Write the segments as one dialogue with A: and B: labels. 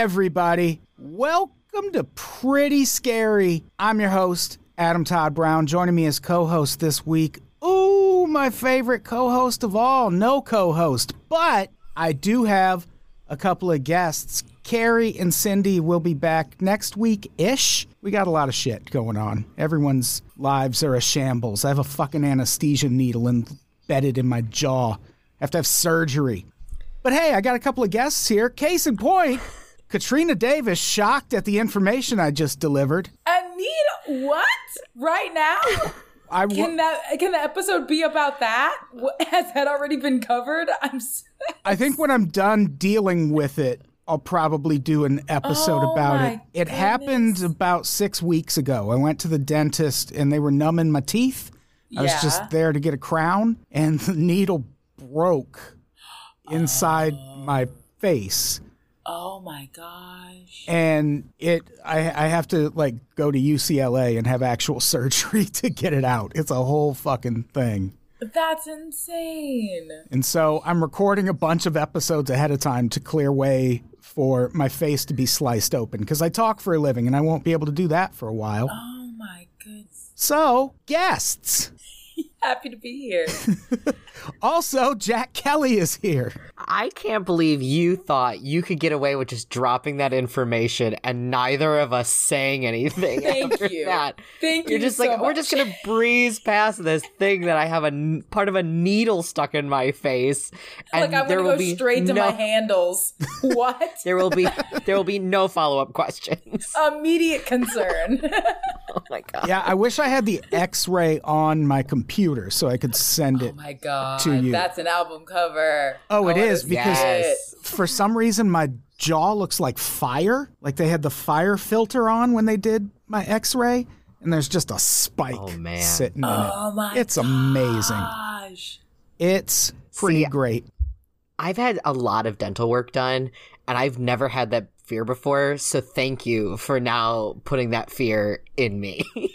A: Everybody. Welcome to Pretty Scary. I'm your host, Adam Todd Brown. Joining me as co host this week. Ooh, my favorite co host of all. No co host, but I do have a couple of guests. Carrie and Cindy will be back next week ish. We got a lot of shit going on. Everyone's lives are a shambles. I have a fucking anesthesia needle embedded in my jaw. I have to have surgery. But hey, I got a couple of guests here. Case in point, Katrina Davis shocked at the information I just delivered.
B: Anita, what? Right now?
A: I wa-
B: Can that can the episode be about that? What, has that already been covered? I'm.
A: I think when I'm done dealing with it, I'll probably do an episode
B: Oh
A: about it. It happened about six weeks ago. I went to the dentist and they were numbing my teeth. I was just there to get a crown, and the needle broke inside my face.
B: Oh my gosh.
A: and it I, I have to like go to UCLA and have actual surgery to get it out. It's a whole fucking thing.
B: That's insane.
A: And so I'm recording a bunch of episodes ahead of time to clear way for my face to be sliced open because I talk for a living and I won't be able to do that for a while.
B: Oh my goodness.
A: So, guests.
B: Happy to be here.
A: Also, Jack Kelly is here.
C: I can't believe you thought you could get away with just dropping that information and neither of us saying anything
B: Thank
C: after
B: you.
C: that.
B: Thank
C: You're
B: you
C: just
B: so
C: like, we're just gonna breeze past this thing that I have a n- part of a needle stuck in my face, and
B: like I'm
C: there
B: gonna go
C: be
B: straight to my handles. what?
C: There will be there will be no follow up questions.
B: Immediate concern.
C: oh my god!
A: Yeah, I wish I had the x ray on my computer so I could send it.
B: oh my god.
A: To you.
B: That's an album cover.
A: Oh, it oh,
B: I wanna
A: because-
B: it.
C: Yes.
A: for some reason my jaw looks like fire like they had the fire filter on when they did my x-ray and there's just a spike
C: Oh, man.
A: sitting in
B: Oh
A: it
B: my
A: it's amazing it's pretty
C: See,
A: great
C: I've had a lot of dental work done, and I've never had that fear before. So thank you for now putting that fear in me.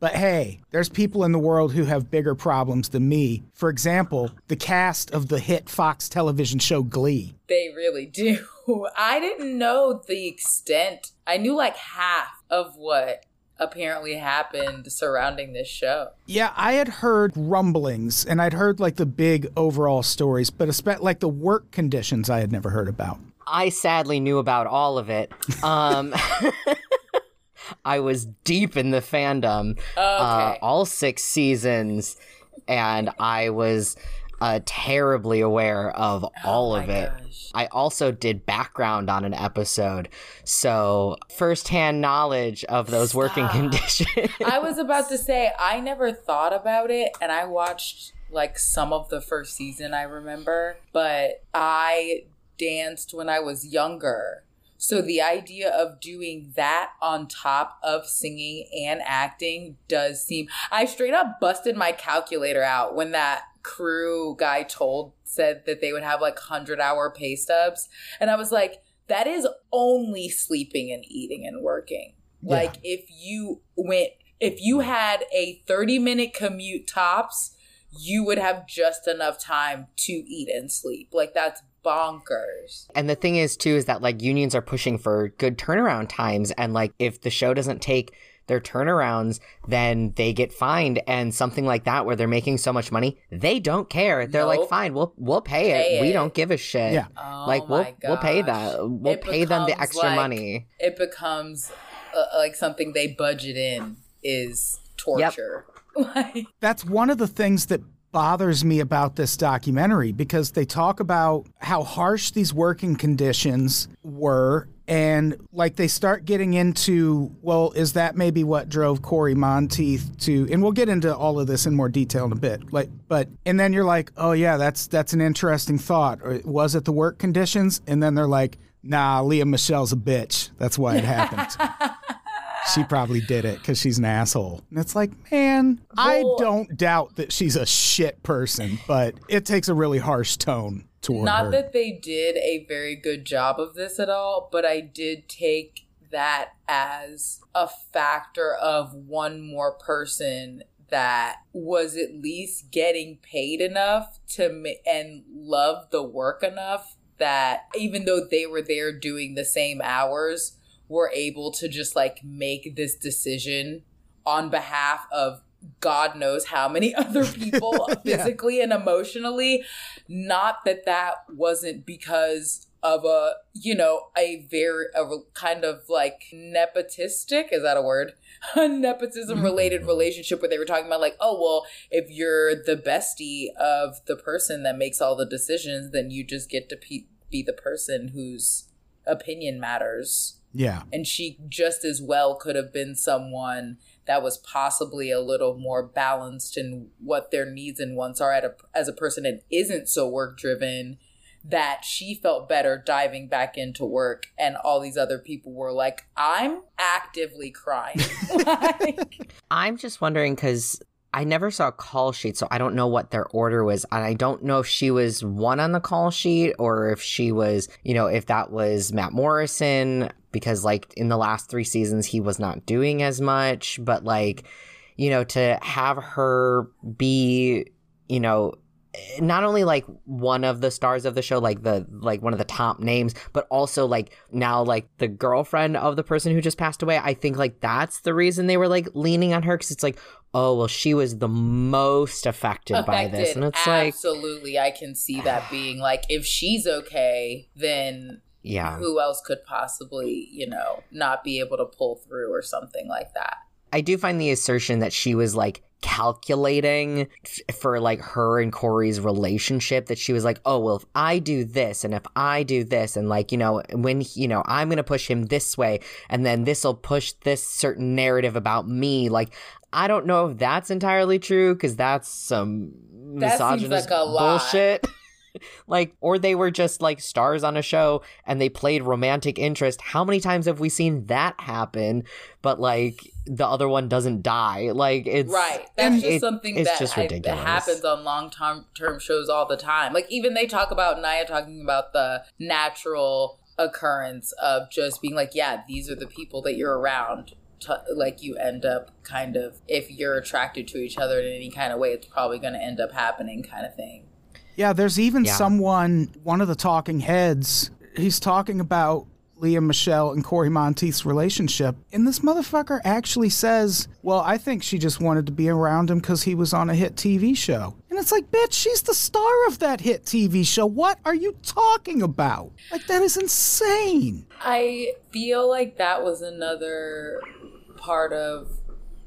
A: but hey there's people in the world who have bigger problems than me for example the cast of the hit fox television show glee
B: They really do. I didn't know the extent. I knew like half of what apparently happened surrounding this show.
A: yeah i had heard rumblings and i'd heard like the big overall stories but espe- like the work conditions i had never heard about
C: I sadly knew about all of it. Um, I was deep in the fandom, uh,
B: Okay.
C: all six seasons, and I was uh, terribly aware of all of
B: Oh
C: it.
B: gosh.
C: I also did background on an episode, so firsthand knowledge of those working conditions.
B: I was about to say I never thought about it and I watched like some of the first season I remember, but I danced when I was younger. So the idea of doing that on top of singing and acting does seem I straight up busted my calculator out when that crew guy told said that they would have like 100 hour pay stubs and I was like that is only sleeping and eating and working.
A: Yeah.
B: Like if you went if you had a 30 minute commute tops, you would have just enough time to eat and sleep. Like that's bonkers.
C: And the thing is, too, is that like unions are pushing for good turnaround times. And like, if the show doesn't take their turnarounds, then they get fined and something like that where they're making so much money, they don't care. They're like, fine, we'll we'll pay,
B: Pay
C: it. We don't give a shit.
A: Yeah.
B: Oh
C: like we'll
B: my
C: we'll pay that. We'll
B: It
C: pay them the extra
B: like-
C: money.
B: It becomes uh, like something they budget in is torture. like
A: That's one of the things that bothers me about this documentary because they talk about how harsh these working conditions were and like they start getting into well is that maybe what drove Cory Monteith to and we'll get into all of this in more detail in a bit like but and then you're like oh yeah that's that's an interesting thought. Or was it the work conditions? And then they're like nah Lea Michele's a bitch. That's why it happened she probably did it because she's an asshole. And it's like, man, I don't doubt that she's a shit person, but it takes a really harsh tone toward
B: not
A: her.
B: that they did a very good job of this at all, but I did take that as a factor of one more person that was at least getting paid enough to ma- and loved the work enough that even though they were there doing the same hours were able to just like make this decision on behalf of god knows how many other people
A: Yeah.
B: physically and emotionally. Not that that wasn't because of a you know a very a kind of like nepotistic is that a word? A nepotism related relationship where they were talking about like oh well if you're the bestie of the person that makes all the decisions then you just get to pe- be the person whose opinion matters
A: yeah.
B: and she just as well could have been someone that was possibly a little more balanced in what their needs and wants are at a, as a person and isn't so work driven that she felt better diving back into work and all these other people were like i'm actively crying like,
C: I'm just wondering because I never saw a call sheet, so I don't know what their order was. And I don't know if she was one on the call sheet or if she was, you know, if that was Matt Morrison, because like in the last three seasons, he was not doing as much. But like, you know, to have her be, you know, not only like one of the stars of the show like the like one of the top names but also like now like the girlfriend of the person who just passed away i think like that's the reason they were like leaning on her because it's like oh well she was the most affected, by this. And it's like
B: absolutely. I can see that being like if she's okay then
C: yeah.
B: who else could possibly you know not be able to pull through or something like that?
C: I do find the assertion that she was like calculating f- for like her and Cory's relationship that she was like, oh, well, if I do this and if I do this and like, you know, when, he- you know, I'm going to push him this way and then this will push this certain narrative about me. Like, I don't know if that's entirely true because that's some
B: That
C: misogynist
B: like
C: bullshit. like, or they were just like stars on a show and they played romantic interest. How many times have we seen that happen? But like the other one doesn't die. Like it's
B: right that's just
C: it-
B: something
C: it's
B: that,
C: just
B: I- that happens on long term term shows all the time like even they talk about naya talking about the natural occurrence of just being like yeah these are the people that you're around T- like you end up kind of if you're attracted to each other in any kind of way it's probably going to end up happening kind of thing
A: Yeah, there's even
C: Yeah.
A: someone, one of the talking heads, he's talking about Lea Michele and Cory Monteith's relationship. And this motherfucker actually says, Well, I think she just wanted to be around him because he was on a hit TV show. And it's like, bitch, she's the star of that hit TV show. What are you talking about? Like, that is insane.
B: I feel like that was another part of,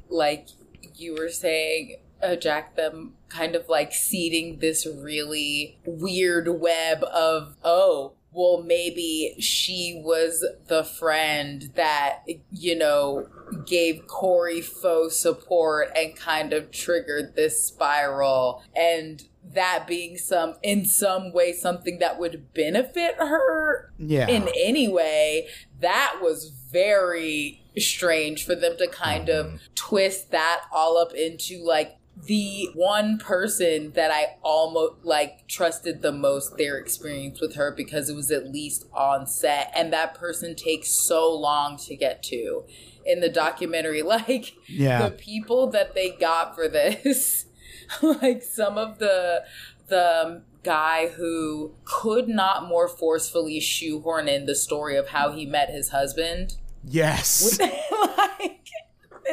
B: like you were saying, uh, Jack, them kind of like seeding this really weird web of, oh, well, maybe she was the friend that, you know, gave Cory faux support and kind of triggered this spiral. And that being some, in some way, something that would benefit her
A: Yeah.
B: in any way, that was very strange for them to kind of mm-hmm. twist that all up into like the one person that I almost like trusted the most their experience with her because it was at least on set and that person takes so long to get to in the documentary like
A: Yeah.
B: the people that they got for this like some of the the guy who could not more forcefully shoehorn in the story of how he met his husband
A: Yes.
B: like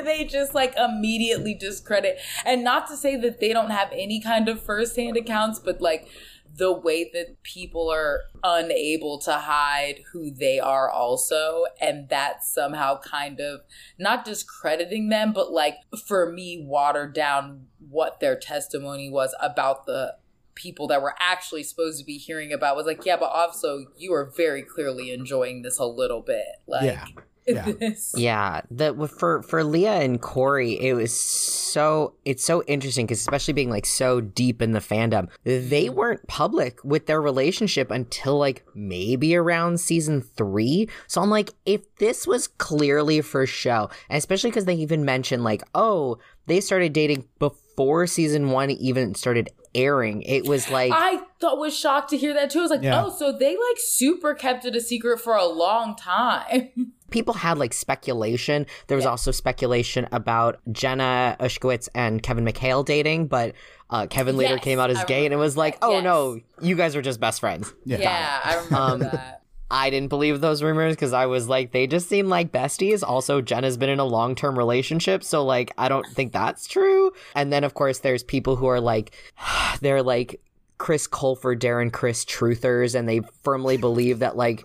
B: they just like immediately discredit and not to say that they don't have any kind of firsthand accounts but like the way that people are unable to hide who they are also and that somehow kind of not discrediting them but like for me watered down what their testimony was about the people that were actually supposed to be hearing about was like yeah but also you are very clearly enjoying this a little bit like
A: Yeah. Yeah.
B: this
C: Yeah, the for for Lea and Cory, it was so it's so interesting because especially being like so deep in the fandom, they mm-hmm. weren't public with their relationship until like maybe around season three. So I'm like, if this was clearly for show, and especially because they even mentioned like, oh, they started dating before season one even started airing. It was like
B: I thought was shocked to hear that too. I was like,
A: Yeah.
B: oh, so they like super kept it a secret for a long time.
C: people had like speculation. There was also speculation about Jenna Ushkowitz and Kevin McHale dating, but uh, Kevin later
B: Yes,
C: came out as
B: I
C: gay, and it was like, oh
B: Yes.
C: no, you guys are just best friends.
A: Yeah.
B: Yeah, I remember
C: Um,
B: that.
C: I didn't believe those rumors because I was like, they just seem like besties. Also, Jenna's been in a long term relationship, so like, I don't think that's true. And then, of course, there's people who are like, they're like Chris Colfer, Darren Criss truthers, and they firmly believe that like,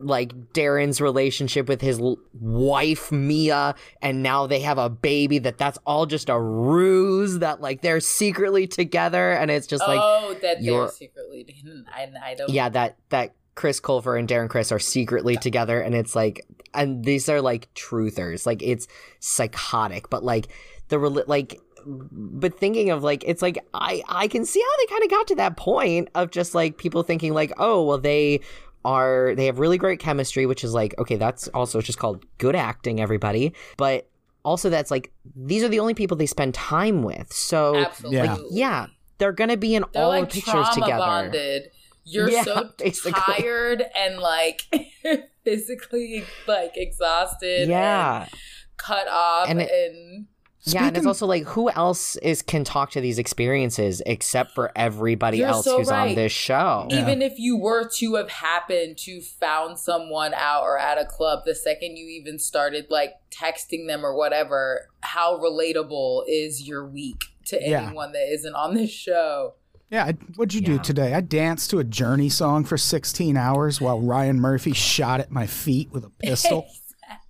C: like Darren's relationship with his l- wife Mia, and now they have a baby. That that's all just a ruse. That like they're secretly together, and it's just like,
B: oh, that they're secretly. I, I don't.
C: yeah, that that Chris Colfer and Darren Criss are secretly together, and it's like, and these are like truthers, like it's psychotic, but like the reli- like. But thinking of like, it's like I I can see how they kind of got to that point of just like people thinking like, oh well, they are they have really great chemistry, which is like okay, that's also just called good acting, everybody. But also that's like these are the only people they spend time with, so
B: absolutely.
A: Yeah.
C: yeah, they're gonna be in
B: They're
C: all
B: like
C: the pictures together.
B: bonded. You're
C: Yeah,
B: so
C: basically.
B: tired and like physically like exhausted.
C: Yeah.
B: and cut off
C: And
B: and.
C: it- Yeah, and it's also like who else is can talk to these experiences except for everybody
B: You're
C: else
B: so
C: who's on this show.
B: even if you were to have happened to found someone out or at a club the second you even started like texting them or whatever how relatable is your week to
A: Yeah.
B: anyone that isn't on this show
A: Yeah, I, what'd you do today? I danced to a Journey song for 16 hours while Ryan Murphy shot at my feet with a pistol.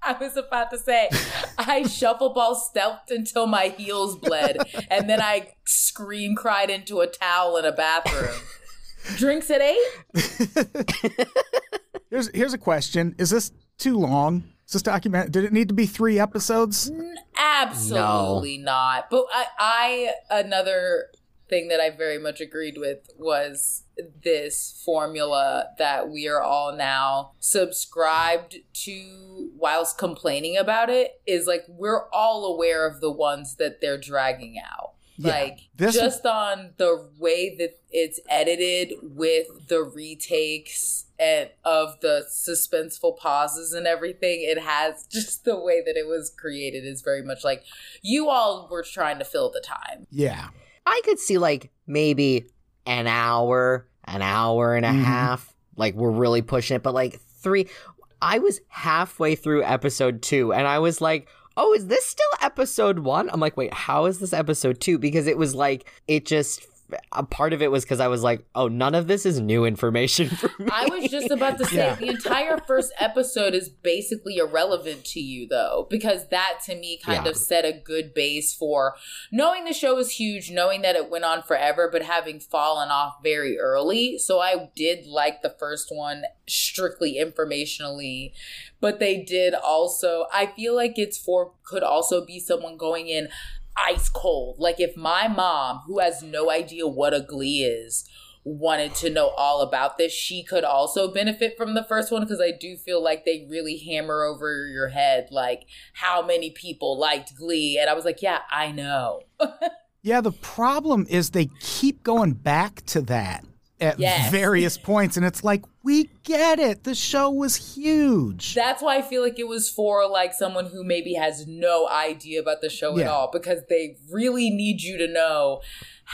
B: I was about to say, I shuffle ball stealthed until my heels bled, and then I scream cried into a towel in a bathroom. Drinks at eight?
A: Here's here's a question: Is this too long? Is this document? Did it need to be three episodes?
B: Absolutely not. But I, I another thing that I very much agreed with was this formula that we are all now subscribed to whilst complaining about it is like we're all aware of the ones that they're dragging out.
A: Yeah.
B: Like just on the way that it's edited with the retakes and of the suspenseful pauses and everything, it has just the way that it was created is very much like you all were trying to fill the time.
A: Yeah,
C: I could see like maybe an hour, an hour and a
A: Mhm.
C: half. Like we're really pushing it, but like three. I was halfway through episode two, and I was like, "Oh, is this still episode one?" I'm like, "Wait, how is this episode two? Because it was like it just. A part of it was because I was like, "Oh, none of this is new information for me."
B: I was just about to say
A: Yeah.
B: the entire first episode is basically irrelevant to you though because that to me kind
C: Yeah.
B: of set a good base for knowing the show is huge, knowing that it went on forever but having fallen off very early. So I did like the first one strictly informationally, but they did also I feel like it's for could also be someone going in ice cold. Like if my mom, who has no idea what a glee is, wanted to know all about this, she could also benefit from the first one because I do feel like they really hammer over your head like how many people liked Glee. And I was like, yeah, I know.
A: yeah. The problem is they keep going back to that at
B: Yes.
A: various points, and it's like we get it. The show was huge.
B: That's why I feel like it was for like someone who maybe has no idea about the show at all because they really need you to know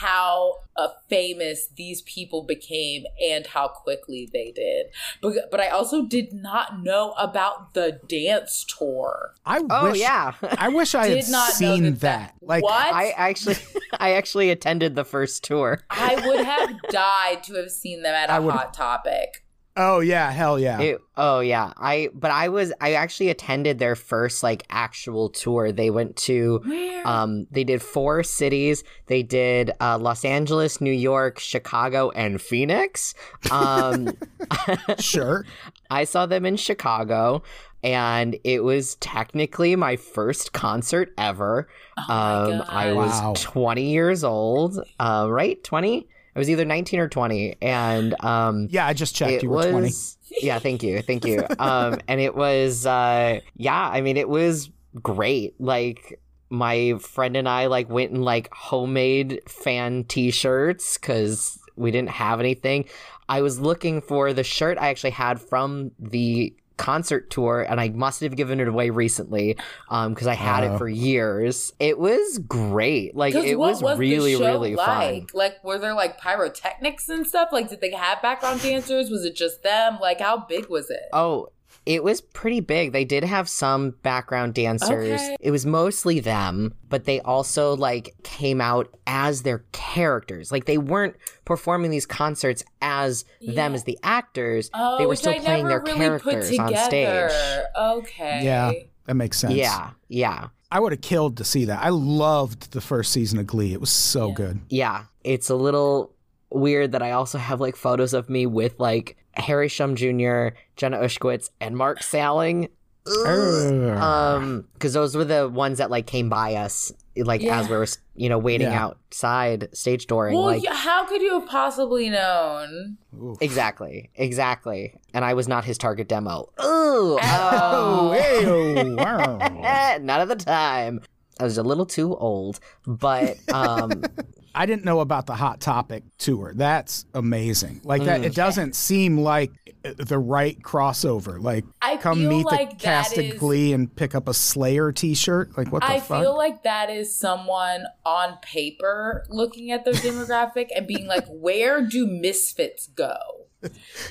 B: how uh, famous these people became and how quickly they did. But but I also did not know about the dance tour.
A: I
C: Oh
A: wish,
C: yeah.
A: I wish I
B: Did
A: had
B: not
A: seen
B: that
A: that.
B: that-
A: Like,
B: what?
C: I actually I actually attended the first tour.
B: I would have died to have seen them at
A: I
B: a
A: would-
B: hot topic.
A: Oh yeah, hell yeah.
C: It, oh yeah. I but I was I actually attended their first like actual tour. They went to
B: Where?
C: um they did four cities. They did uh, Los Angeles, New York, Chicago, and Phoenix. Um
A: sure.
C: I saw them in Chicago and it was technically my first concert ever.
B: Oh my
C: um I was
A: Wow.
C: 20 years old. Uh right? 20? I was either 19 or 20 and um
A: Yeah, I just checked. you were
C: was
A: 20.
C: yeah thank you thank you um and it was uh yeah i mean it was great like my friend and i like went and like homemade fan t-shirts because we didn't have anything i was looking for the shirt i actually had from the concert tour and i must have given it away recently um because i had
A: Oh.
C: it for years it was great Like it was,
B: was
C: really
B: the show
C: really fun
B: like? Like, were there like pyrotechnics and stuff? Like, did they have background dancers? Was it just them? Like, how big was it?
C: Oh, it was pretty big. They did have some background dancers.
B: Okay.
C: It was mostly them, but they also like came out as their characters. Like they weren't performing these concerts as them as the actors.
B: Oh,
C: they were
B: which
C: still
B: I
C: playing their
B: never really put
C: characters on stage.
B: together. Okay.
A: Yeah, that makes sense.
C: Yeah, yeah.
A: I would have killed to see that. I loved the first season of Glee. It was so
B: Yeah.
A: good.
C: Yeah. It's a little weird that I also have like photos of me with like Harry Shum Jr., Jenna Ushkowitz, and Mark Salling.
A: Ugh.
C: Um, because those were the ones that like came by us, like
B: Yeah.
C: as we were, you know, waiting
A: Yeah.
C: outside stage dooring.
B: Well,
C: like
B: how could you have possibly known?
A: Oof.
C: exactly, exactly. And I was not his target demo. Ooh,
A: Oh, hey, oh, wow.
C: not at the time. I was a little too old, but um,
A: I didn't know about the Hot Topic tour. That's amazing. Like that,
C: Mm.
A: it doesn't seem like the right crossover. Like,
B: I
A: come meet
B: like
A: the cast of Glee and pick up a Slayer T-shirt. Like, what the
B: I
A: fuck?
B: feel like that is someone on paper looking at their demographic and being like, where do misfits go?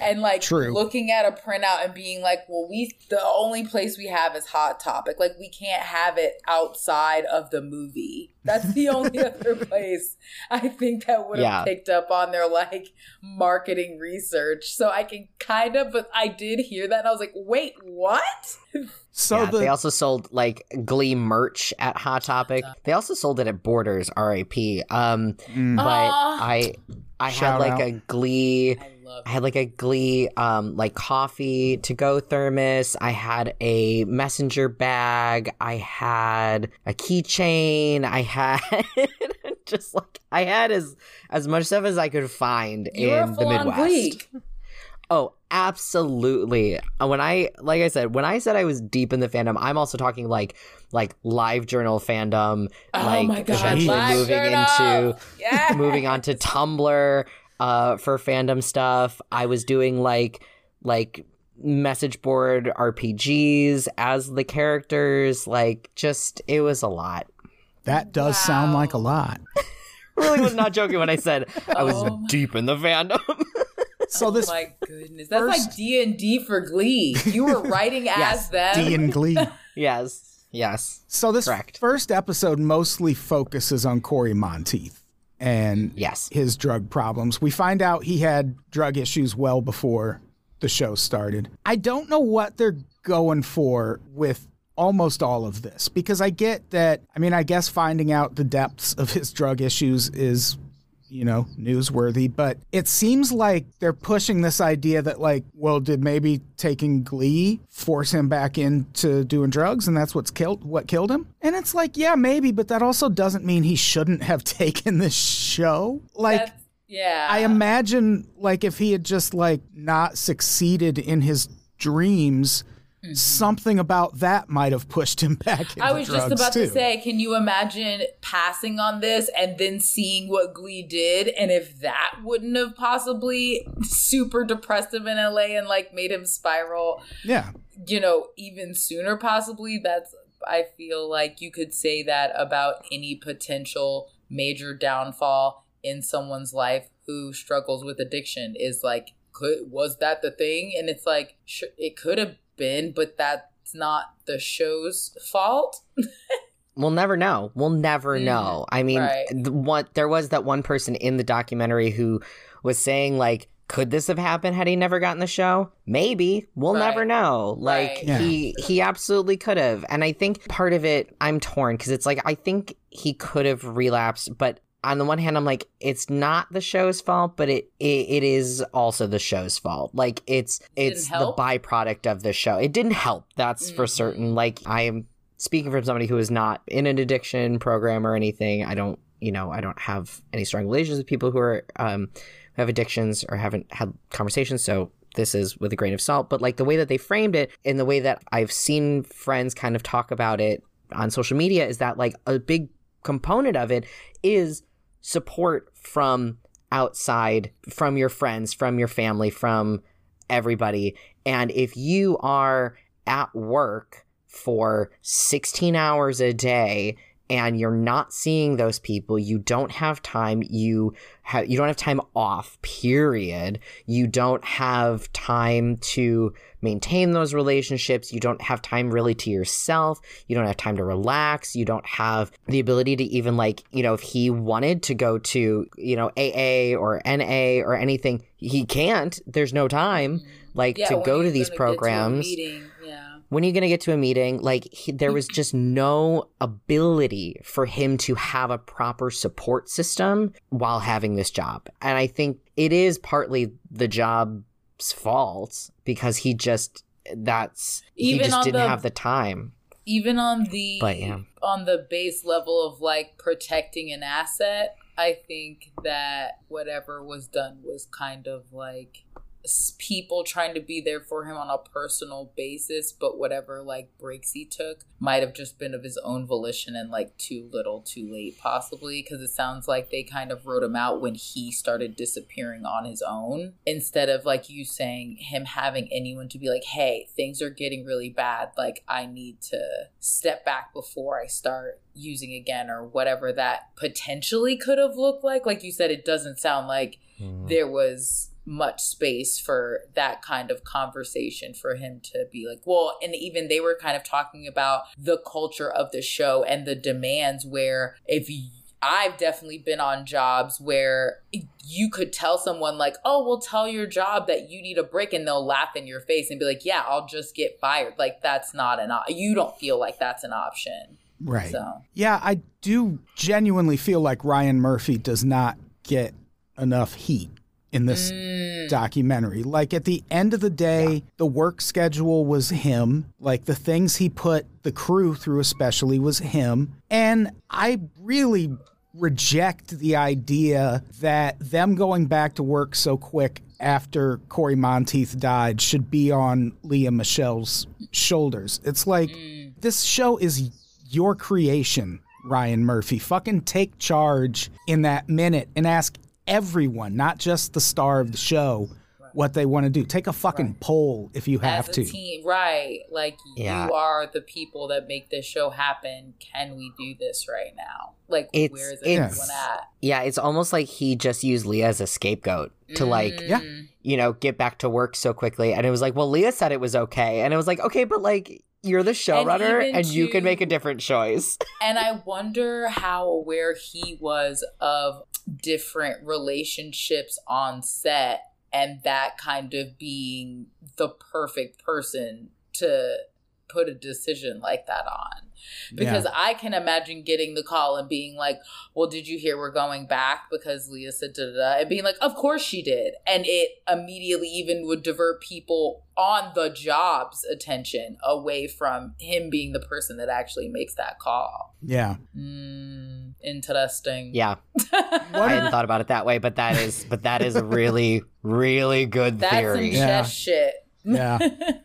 B: And like
A: True.
B: looking at a printout and being like, well, we the only place we have is Hot Topic. Like we can't have it outside of the movie. That's the only other place I think that would have
C: Yeah.
B: picked up on their like marketing research. So I can kind of, but I did hear that and I was like, wait, what?
A: so
C: yeah,
A: the
C: they also sold like Glee merch at Hot Topic. They also sold it at Borders, R.A.P. Um,
A: Mm.
C: but
B: Aw.
C: I I had like
A: out.
C: a Glee.
B: I love
C: I had like a Glee, um, like coffee to go thermos. I had a messenger bag. I had a keychain. I had just like I had as as much stuff as I could find
B: You were
C: in the Midwest.
B: Gleek.
C: Oh, absolutely. Uh, When I like I said, when I said I was deep in the fandom, I'm also talking like like live journal fandom,
B: Oh
C: like
B: my god!
C: eventually
B: Black
C: moving
B: Journal!
C: into
B: Yes!
C: moving on to Tumblr uh, for fandom stuff. I was doing like like message board RPGs as the characters. Like just it was a lot.
A: that does sound like a lot.
C: Really was not joking when I said I was
B: Oh
C: deep in the fandom.
A: So
B: oh
A: this
B: my goodness, that's
A: first-
B: like D and D for Glee. You were writing
C: Yes,
B: as them.
A: D and Glee.
C: yes. Yes.
A: So this
C: Correct.
A: first episode mostly focuses on Cory Monteith and
C: Yes.
A: his drug problems. We find out he had drug issues well before the show started. I don't know what they're going for with almost all of this because I get that. I mean, I guess finding out the depths of his drug issues is. You know, newsworthy, but it seems like they're pushing this idea that, like, well, did maybe taking Glee force him back into doing drugs, and that's what's killed what killed him? And it's like, yeah, maybe, but that also doesn't mean he shouldn't have taken this show. Like,
B: That's- yeah,
A: I imagine like if he had just like not succeeded in his dreams, something about that might have pushed him back
B: Mm-hmm. I was just about
A: too.
B: to say, can you imagine passing on this and then seeing what Glee did, and if that wouldn't have possibly super depressed him in LA and like made him spiral,
A: Yeah.
B: you know, even sooner possibly? That's I feel like you could say that about any potential major downfall in someone's life who struggles with addiction is like could was that the thing and it's like sh- it could have been but that's not the show's fault
C: We'll never know. We'll never
B: Mm,
C: know. I mean,
B: right.
C: the one there was that one person in the documentary who was saying like, could this have happened had he never gotten the show? Maybe. We'll
B: Right.
C: never know. Like
B: Right.
A: Yeah.
C: he he absolutely could have. And I think part of it I'm torn because it's like I think he could have relapsed, but on the one hand, I'm like, it's not the show's fault, but it it, it is also the show's fault. Like it's it's the byproduct of the show. It didn't help. That's for
B: Mhm.
C: certain. Like I am speaking from somebody who is not in an addiction program or anything, I don't, you know, I don't have any strong relations with people who are um, who have addictions or haven't had conversations. So this is with a grain of salt. But like the way that they framed it, in the way that I've seen friends kind of talk about it on social media, is that like a big component of it is support from outside, from your friends, from your family, from everybody. And if you are at work for 16 hours a day and you're not seeing those people you don't have time you have you don't have time off period. You don't have time to maintain those relationships. You don't have time really to yourself. You don't have time to relax. You don't have the ability to even like you know if he wanted to go to you know AA or NA or anything he can't. There's no time like to go to these
B: gonna to
C: when are you going to get to a meeting? Like, he, there was just no ability for him to have a proper support system while having this job. And I think it is partly the job's fault because he just, that's, he just didn't
B: the-
C: have the time.
B: even on the
C: But, yeah.
B: on the base level of like protecting an asset i think that whatever was done was kind of like people trying to be there for him on a personal basis but whatever like breaks he took might have just been of his own volition and like too little too late possibly because it sounds like they kind of wrote him out when he started disappearing on his own instead of like you saying him having anyone to be like hey things are getting really bad like i need to step back before i start using again or whatever that potentially could have looked like. Like you said it doesn't sound like mm-hmm. there was much space for that kind of conversation for him to be like, well, and even they were kind of talking about the culture of the show and the demands where if I've definitely been on jobs where you could tell someone like, "Oh, we'll tell your job that you need a break," and they'll laugh in your face and be like, "Yeah, I'll just get fired." Like that's not an op- you don't feel like that's an option.
A: Right.
B: So
A: Yeah, I do genuinely feel like Ryan Murphy does not get enough heat in this
B: Mm.
A: documentary. Like at the end of the day, the work schedule was him. Like the things he put the crew through, especially, was him. And I really reject the idea that them going back to work so quick after Cory Monteith died should be on Lea Michele's shoulders. It's like this show is your creation, Ryan Murphy. Fucking take charge in that minute and ask everyone, not just the star of the show, what they want to do. Take a fucking poll if you have
B: as a
A: to.
B: team, right? Like
C: Yeah.
B: you are the people that make this show happen. Can we do this right now? Like
C: It's-
B: where is
C: it's-
B: everyone at?
C: Yeah, it's almost like he just used Lea as a scapegoat to like,
A: Yeah.
B: Mm.
C: you know, get back to work so quickly. And it was like, well, Lea said it was okay. And it was like, okay, but like, you're the showrunner
B: even
C: and, you can make a different choice.
B: And I wonder how aware he was of different relationships on set and that kind of being the perfect person to put a decision like that on. Because I can imagine getting the call and being like, Well, did you hear we're going back? Because Lea said da da da. And being like, Of course she did. And it immediately even would divert people on the job's attention away from him being the person that actually makes that call.
A: Yeah.
B: Mm, interesting.
C: Yeah. I hadn't thought about it that way, but that is but that is a really, really good
B: That's
C: theory.
B: some
A: Yeah.
B: shit.
A: Yeah.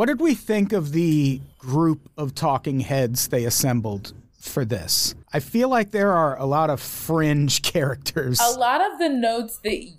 A: What did we think of the group of talking heads they assembled for this? I feel like there are a lot of fringe characters.
B: A lot of the notes that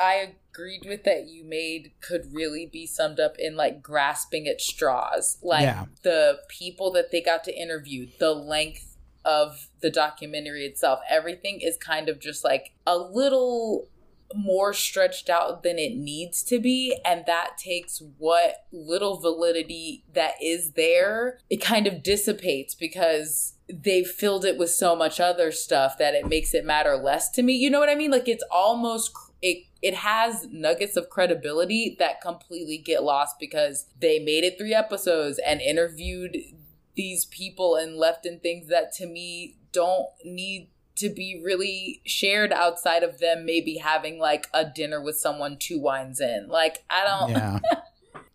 B: I agreed with that you made could really be summed up in like grasping at straws. Like
A: Yeah.
B: the people that they got to interview, the length of the documentary itself, everything is kind of just like a little more stretched out than it needs to be and that takes what little validity that is there it kind of dissipates because they've filled it with so much other stuff that it makes it matter less to me. You know what i mean? Like it's almost it it has nuggets of credibility that completely get lost because they made it three episodes and interviewed these people and left in things that to me don't need to be really shared outside of them maybe having like a dinner with someone two wines in. Like I don't
A: yeah.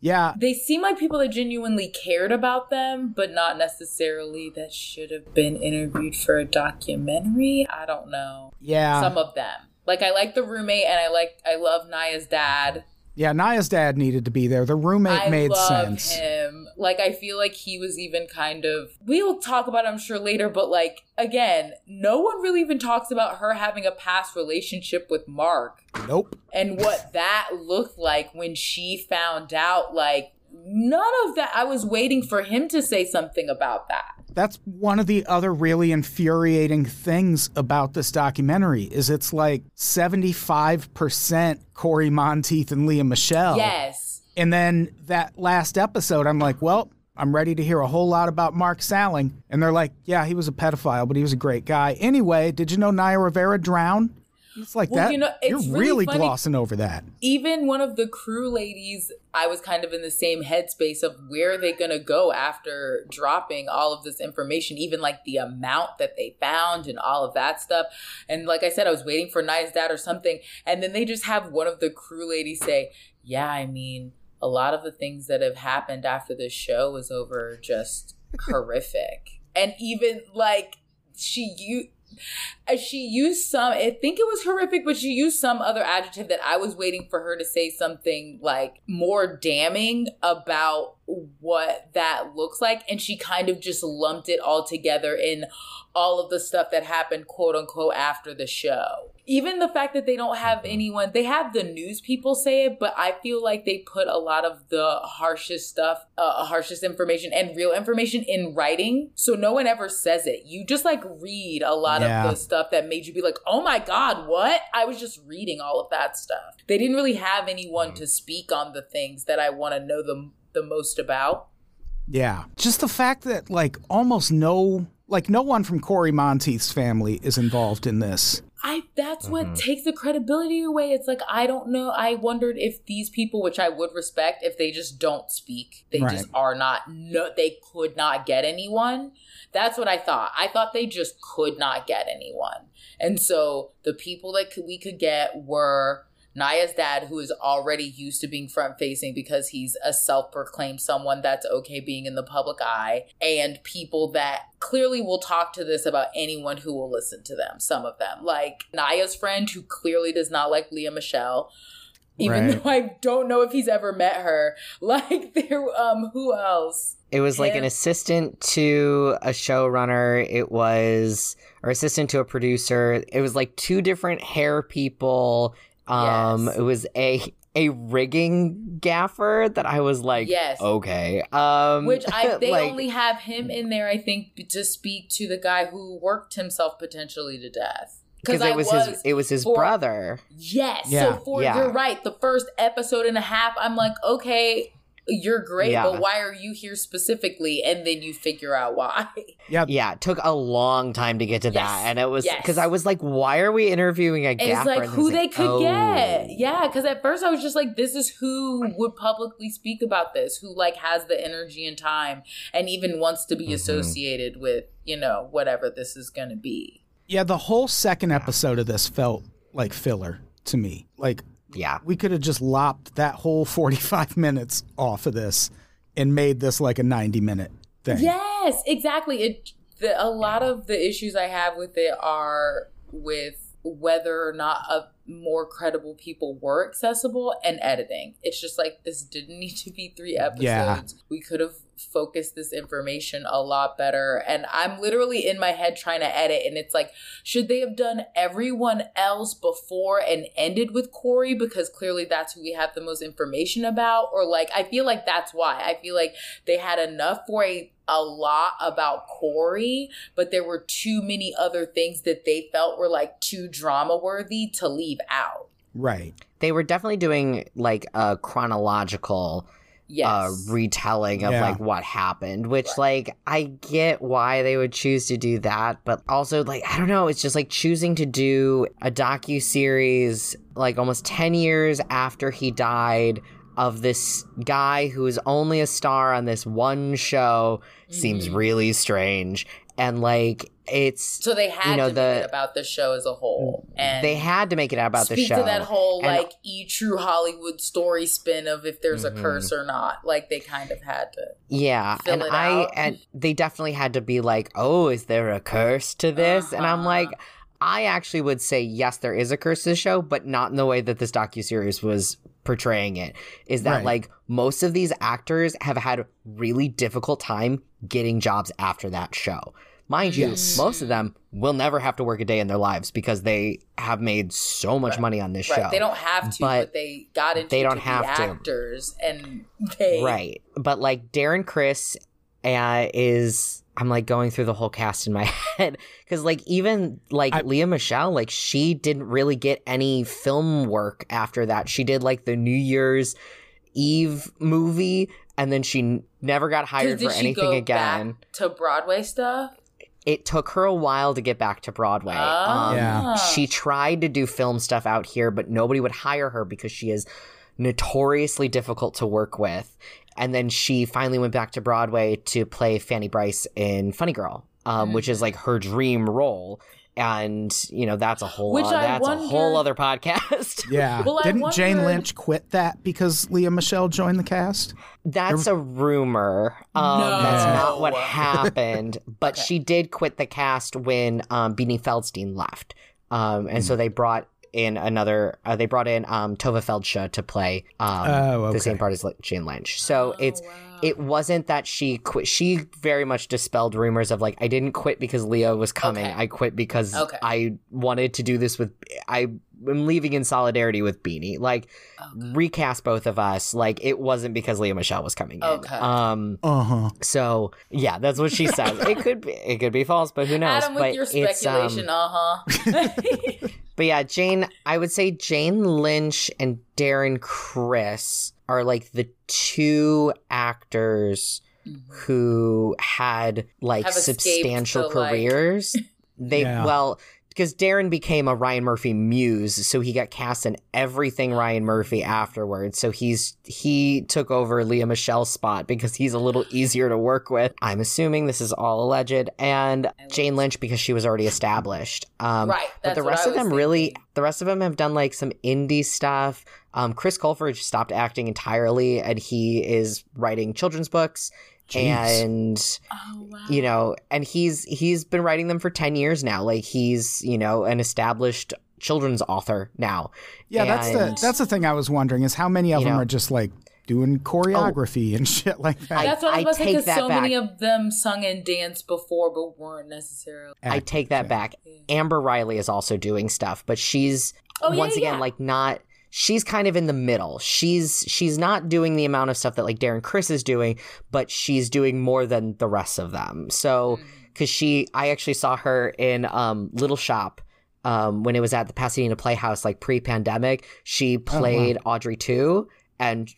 A: Yeah.
B: they seem like people that genuinely cared about them, but not necessarily that should have been interviewed for a documentary. I don't know.
A: Yeah.
B: Some of them. Like I like the roommate and I like I love Naya's dad.
A: Yeah, Naya's dad needed to be there. The roommate
B: I
A: made
B: love
A: sense.
B: him. Like I feel like he was even kind of we'll talk about it, I'm sure later, but like again, no one really even talks about her having a past relationship with Mark
A: Nope.
B: and what that looked like when she found out like none of that I was waiting for him to say something about that.
A: That's one of the other really infuriating things about this documentary is it's like 75% Cory Monteith and Lea Michele.
B: Yes.
A: And then that last episode, I'm like, well, I'm ready to hear a whole lot about Mark Salling. And they're like, yeah, he was a pedophile, but he was a great guy. Anyway, did you know Naya Rivera drowned? It's like
B: Well,
A: that.
B: you know,
A: You're really,
B: really
A: glossing over that.
B: even one of the crew ladies i was kind of in the same headspace of where are they going to go after dropping all of this information even like the amount that they found and all of that stuff and like i said i was waiting for Naya's dad or something and then they just have one of the crew ladies say yeah i mean a lot of the things that have happened after the show was over just horrific and even like she you she used some i think it was horrific but she used some other adjective that i was waiting for her to say something like more damning about what that looks like. And she kind of just lumped it all together in all of the stuff that happened quote unquote after the show even the fact that they don't have anyone they have the news people say it but i feel like they put a lot of the harshest stuff uh, harshest information and real information in writing. So no one ever says it. You just like read a lot
A: Yeah.
B: of the stuff that made you be like oh my god what? I was just reading all of that stuff. They didn't really have anyone to speak on the things that i want to know the, the most about.
A: Yeah. Just the fact that like almost no like no one from Cory Monteith's family is involved in this.
B: I that's what mm-hmm. takes the credibility away. It's like I don't know. I wondered if these people, which I would respect, if they just don't speak, they just are not. No, they could not get anyone. That's what I thought. I thought they just could not get anyone, and so the people that could, we could get were Naya's dad, who is already used to being front facing because he's a self proclaimed someone that's okay being in the public eye, and people that clearly will talk to this about anyone who will listen to them. Some of them, like Naya's friend, who clearly does not like Lea Michele. Even
A: Right.
B: though I don't know if he's ever met her, like there, um, who else?
C: It was like an assistant to a showrunner. It was or assistant to a producer. It was like two different hair people. Um,
B: Yes.
C: it was a a rigging gaffer that I was like,
B: Yes.
C: okay. Um,
B: Which I they
C: like-
B: only have him in there, I think, to speak to the guy who worked himself potentially to death.
C: because
B: I
C: it was, his it was his
B: for-
C: brother.
B: Yes.
A: Yeah.
B: So for
C: Yeah.
B: you're right. The first episode and a half, I'm like, okay, you're great,
C: Yeah.
B: but why are you here specifically? And then you figure out why.
A: Yeah,
C: Yeah, it took a long time to get to
B: Yes.
C: that. And it was
B: Yes.
C: because I was like, why are we interviewing a
B: And
C: gaffer?
B: it's like who they
C: like,
B: could
C: oh.
B: get. Yeah, because at first I was just like, this is who would publicly speak about this, who like has the energy and time and even wants to be
C: Mm-hmm.
B: associated with, you know, whatever this is going to be.
A: yeah. The whole second episode of this felt like filler to me. Like
C: Yeah.
A: we could have just lopped that whole 45 minutes off of this and made this like a 90 minute thing.
B: Yes, exactly. It the, a lot of the issues I have with it are with whether or not a more credible people were accessible and editing. It's just like this didn't need to be three episodes.
A: Yeah.
B: We could have focused this information a lot better. And I'm literally in my head trying to edit, and it's like, should they have done everyone else before and ended with Cory because clearly that's who we have the most information about? Or like, I feel like that's why. I feel like they had enough for a a lot about Cory, but there were too many other things that they felt were like too drama worthy to leave out.
A: Right.
C: They were definitely doing like a chronological
B: Yes.
C: uh, retelling of
A: Yeah.
C: like what happened, which like I get why they would choose to do that, but also like I don't know, it's just like choosing to do a docu series like almost ten years after he died of this guy who is only a star on this one show seems
B: Mm-hmm.
C: really strange, and like it's
B: so they had
C: you know,
B: to
C: the-
B: make it about the show as a whole. And
C: they had to make it out about the show
B: to that whole
C: And-
B: like e true Hollywood story spin of if there's
C: Mhm.
B: a curse or not. Like they kind of had to.
C: Yeah,
B: fill
C: and
B: it
C: I
B: out.
C: and they definitely had to be like, "Oh, is there a curse to this?" And I'm
B: Uh-huh.
C: like, I actually would say yes, there is a curse to the show, but not in the way that this docu series was portraying it. Is that
A: Right.
C: like most of these actors have had really difficult time getting jobs after that show. Mind you,
A: Yes.
C: most of them will never have to work a day in their lives because they have made so much money on this
B: Right.
C: show.
B: They don't have to, but,
C: But
B: they got into
C: they don't
B: to be
C: have to.
B: actors and they
C: Right. But like Darren Criss uh, is I'm like going through the whole cast in my head cuz like even like
A: I-
C: Lea Michele like she didn't really get any film work after that. She did like the New Year's Eve movie and then she n- never got hired
B: did
C: for
B: she
C: anything
B: go
C: again.
B: back to Broadway stuff?
C: It took her a while to get back to Broadway. Um,
A: Yeah.
C: she tried to do film stuff out here, but nobody would hire her because she is notoriously difficult to work with. And then she finally went back to Broadway to play Fanny Brice in Funny Girl, um, which is like her dream role. And you know that's a whole
B: Which
C: o-
B: I
C: that's a whole other podcast.
A: Yeah.
B: Well,
A: Didn't Jane Lynch quit that because Lea Michele joined the cast?
C: That's a rumor. Um, That's not what happened. But
B: Okay.
C: she did quit the cast when um, Beanie Feldstein left, um, and so they brought in another. Uh, they brought in um, Tovah Feldshuh to play um,
A: Oh,
C: the same part as Li- Jane Lynch. So it's
B: wow.
C: it wasn't that she quit. She very much dispelled rumors of like I didn't quit because Leo was coming.
B: Okay.
C: I quit because
B: Okay.
C: I wanted to do this with. I am leaving in solidarity with Beanie. Like recast both of us. Like it wasn't because Lea Michele was coming in.
B: Okay.
C: Um.
A: Uh huh.
C: So yeah, that's what she says. it could be. It could be false, but who knows?
B: Adam
C: but
B: with your
C: it's, um,
B: speculation, uh huh.
C: but yeah, Jane, I would say Jane Lynch and Darren Criss are like the two actors who had like
B: Have escaped
C: substantial
B: the, like-
C: careers. They
A: Yeah.
C: well because Darren became a Ryan Murphy muse, so he got cast in everything Ryan Murphy afterwards. So he's he took over Lea Michele's spot because he's a little easier to work with. I'm assuming this is all alleged, and Jane Lynch because she was already established. Um,
B: Right,
C: but the rest of them
B: was
C: really, the rest of them have done like some indie stuff. Um, Chris Colfer stopped acting entirely, and he is writing children's books.
A: Jeez.
C: And
B: oh wow.
C: you know and he's he's been writing them for 10 years now like he's you know an established children's author now
A: Yeah, that's the that's the thing I was wondering is how many of them
C: know-
A: are just like doing oh. choreography and shit like that.
C: I-
B: That's what I was about to say
C: take
B: because
C: that
B: so many of them sung and danced before, but weren't necessarily.
C: i take that back amber riley is also doing stuff but she's
B: Oh,
C: once
B: yeah,
C: again
B: yeah.
C: like not she's kind of in the middle. She's she's not doing the amount of stuff that like Darren Criss is doing but she's doing more than the rest of them. So
B: Mm-hmm.
C: because she i actually saw her in um little shop um when it was at the pasadena playhouse like pre-pandemic. She played audrey too and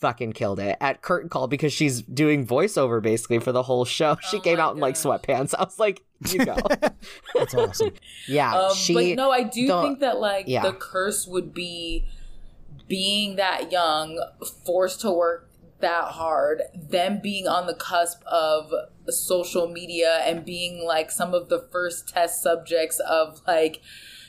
C: fucking killed it at curtain call because she's doing voiceover basically for the whole show. She
B: Oh
C: came
B: my
C: out in like sweatpants. I was like, you go.
A: That's awesome.
C: yeah,
B: Um,
C: she.
B: but no, I do
C: the-
B: think that like
C: yeah.
B: the curse would be being that young, forced to work that hard, them being on the cusp of social media and being like some of the first test subjects of like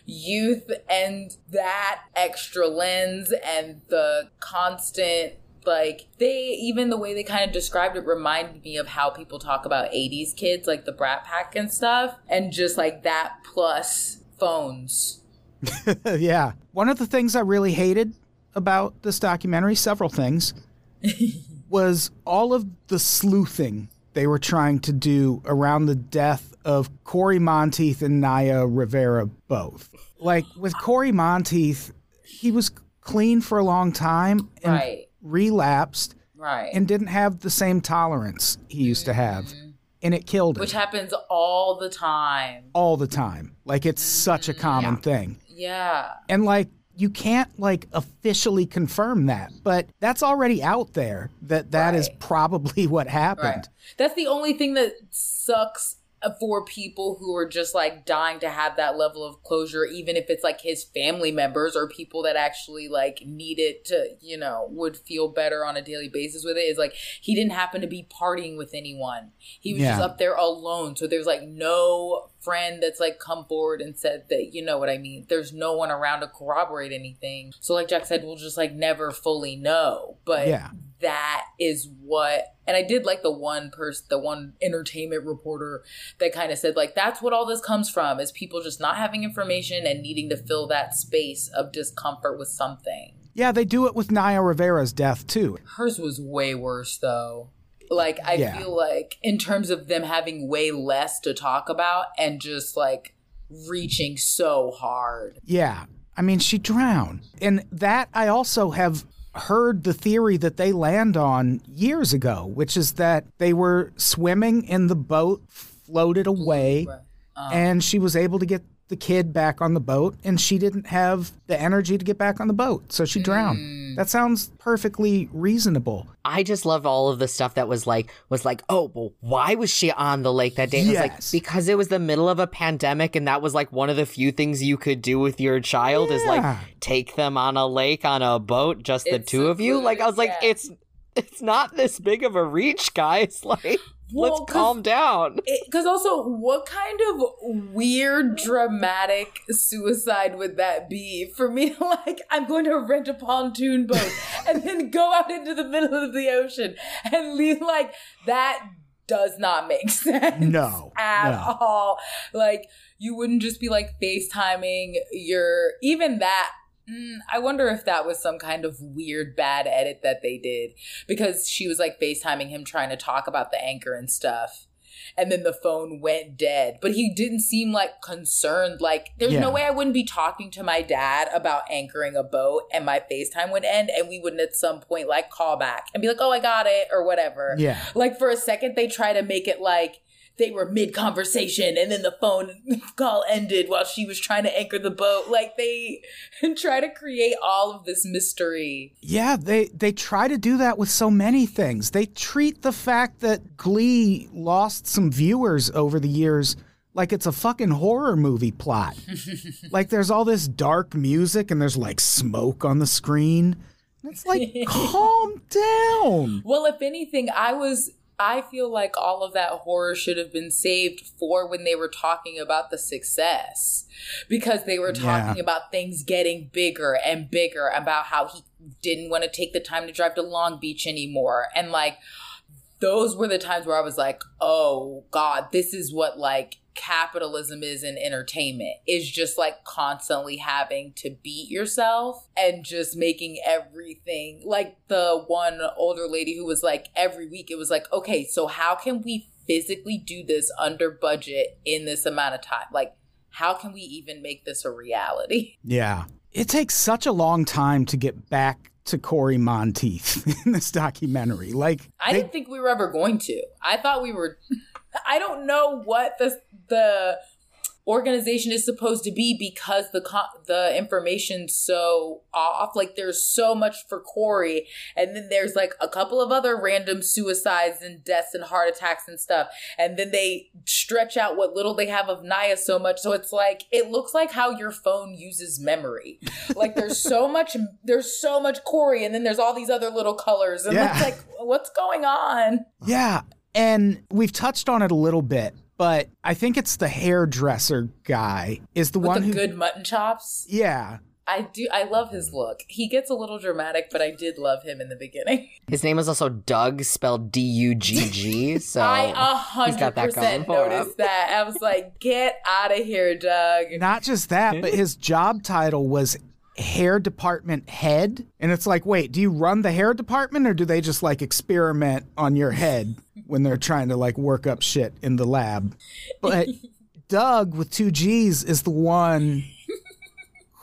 B: youth and that extra lens and the constant like they even the way they kind of described it reminded me of how people talk about 80s kids like the brat pack and stuff and just like that plus phones
A: yeah. One of the things I really hated about this documentary, several things, was all of the sleuthing they were trying to do around the death of Cory Monteith and Naya Rivera both. Like with Cory Monteith, he was clean for a long time and
B: Right.
A: Relapsed
B: right
A: and didn't have the same tolerance he used to mm-hmm. have. And it killed him
B: which happens all the time
A: all the time. Like it's such a mm-hmm. common thing.
B: yeah
A: And like you can't like officially confirm that, but that's already out there that that is
B: Right.
A: probably what happened.
B: Right. That's the only thing that sucks for people who are just like dying to have that level of closure, even if it's like his family members or people that actually like need it to, you know, would feel better on a daily basis with it. Is like he didn't happen to be partying with anyone. He was just up there alone. So there's like no friend that's like come forward and said that, you know what I mean? There's no one around to corroborate anything. So like Jack said, we'll just like never fully know. But
A: Yeah.
B: that is what and I did like the one person the one entertainment reporter that kind of said like that's what all this comes from is people just not having information and needing to fill that space of discomfort with something.
A: Yeah, they do it with Naya Rivera's death too.
B: Hers was way worse though. Like I
A: Yeah.
B: feel like in terms of them having way less to talk about and just like reaching so hard.
A: Yeah. I mean, she drowned. And that I also have heard the theory that they land on years ago, which is that they were swimming in the boat, floated away, um, and she was able to get the kid back on the boat, and she didn't have the energy to get back on the boat. So she drowned. Mm. That sounds perfectly reasonable.
C: I just love all of the stuff that was like was like, oh, well, why was she on the lake that day? It was like because it was the middle of a pandemic, and that was like one of the few things you could do with your child is like take them on a lake on a boat, just the
B: It's
C: two of you. Like I was like, it's it's not this big of a reach, guys. Like
B: Well,
C: let's calm down.
B: Because also, what kind of weird, dramatic suicide would that be for me? Like, I'm going to rent a pontoon boat and then go out into the middle of the ocean and leave. Like, that does not make sense.
A: No,
B: At
A: no.
B: all. Like, you wouldn't just be like FaceTiming your. Even that. Mm, I wonder if that was some kind of weird bad edit that they did because she was like FaceTiming him trying to talk about the anchor and stuff. And then the phone went dead. But he didn't seem like concerned. Like, there's
A: Yeah.
B: no way I wouldn't be talking to my dad about anchoring a boat and my FaceTime would end and we wouldn't at some point like call back and be like, oh, I got it or whatever.
A: Yeah.
B: Like, for a second, they try to make it like, they were mid conversation and then the phone call ended while she was trying to anchor the boat. Like they try to create all of this mystery.
A: Yeah, they they try to do that with so many things. They treat the fact that Glee lost some viewers over the years like it's a fucking horror movie plot. like there's all this dark music and there's like smoke on the screen. It's like calm down.
B: Well, if anything, I was. I feel like all of that horror should have been saved for when they were talking about the success. Because they were talking
A: Yeah.
B: about things getting bigger and bigger, about how he didn't want to take the time to drive to Long Beach anymore. And like, those were the times where I was like, oh God, this is what like capitalism is in entertainment is just like constantly having to beat yourself and just making everything like the one older lady who was like every week it was like okay so how can we physically do this under budget in this amount of time like how can we even make this a reality
A: Yeah. It takes such a long time to get back to Cory Monteith in this documentary. Like
B: I
A: they-
B: didn't think we were ever going to. I thought we were. I don't know what the the organization is supposed to be because the co- the information's so off. Like there's so much for Cory, and then there's like a couple of other random suicides and deaths and heart attacks and stuff, and then they stretch out what little they have of Naya so much. So it's like it looks like how your phone uses memory. Like there's so much there's so much Cory, and then there's all these other little colors, and
A: Yeah.
B: it's like what's going on?
A: Yeah. And we've touched on it a little bit, but I think it's the hairdresser guy is the
B: With
A: one
B: the
A: who
B: good mutton chops.
A: Yeah.
B: I do. I love his look. He gets a little dramatic, but I did love him in the beginning.
C: His name is also Doug, spelled D U G G. So
B: I a hundred
C: got that going
B: percent noticed that. I was like, "Get out of here, Doug."
A: Not just that, but his job title was hair department head. And it's like, wait, do you run the hair department or do they just like experiment on your head when they're trying to like work up shit in the lab? But Doug with two G's is the one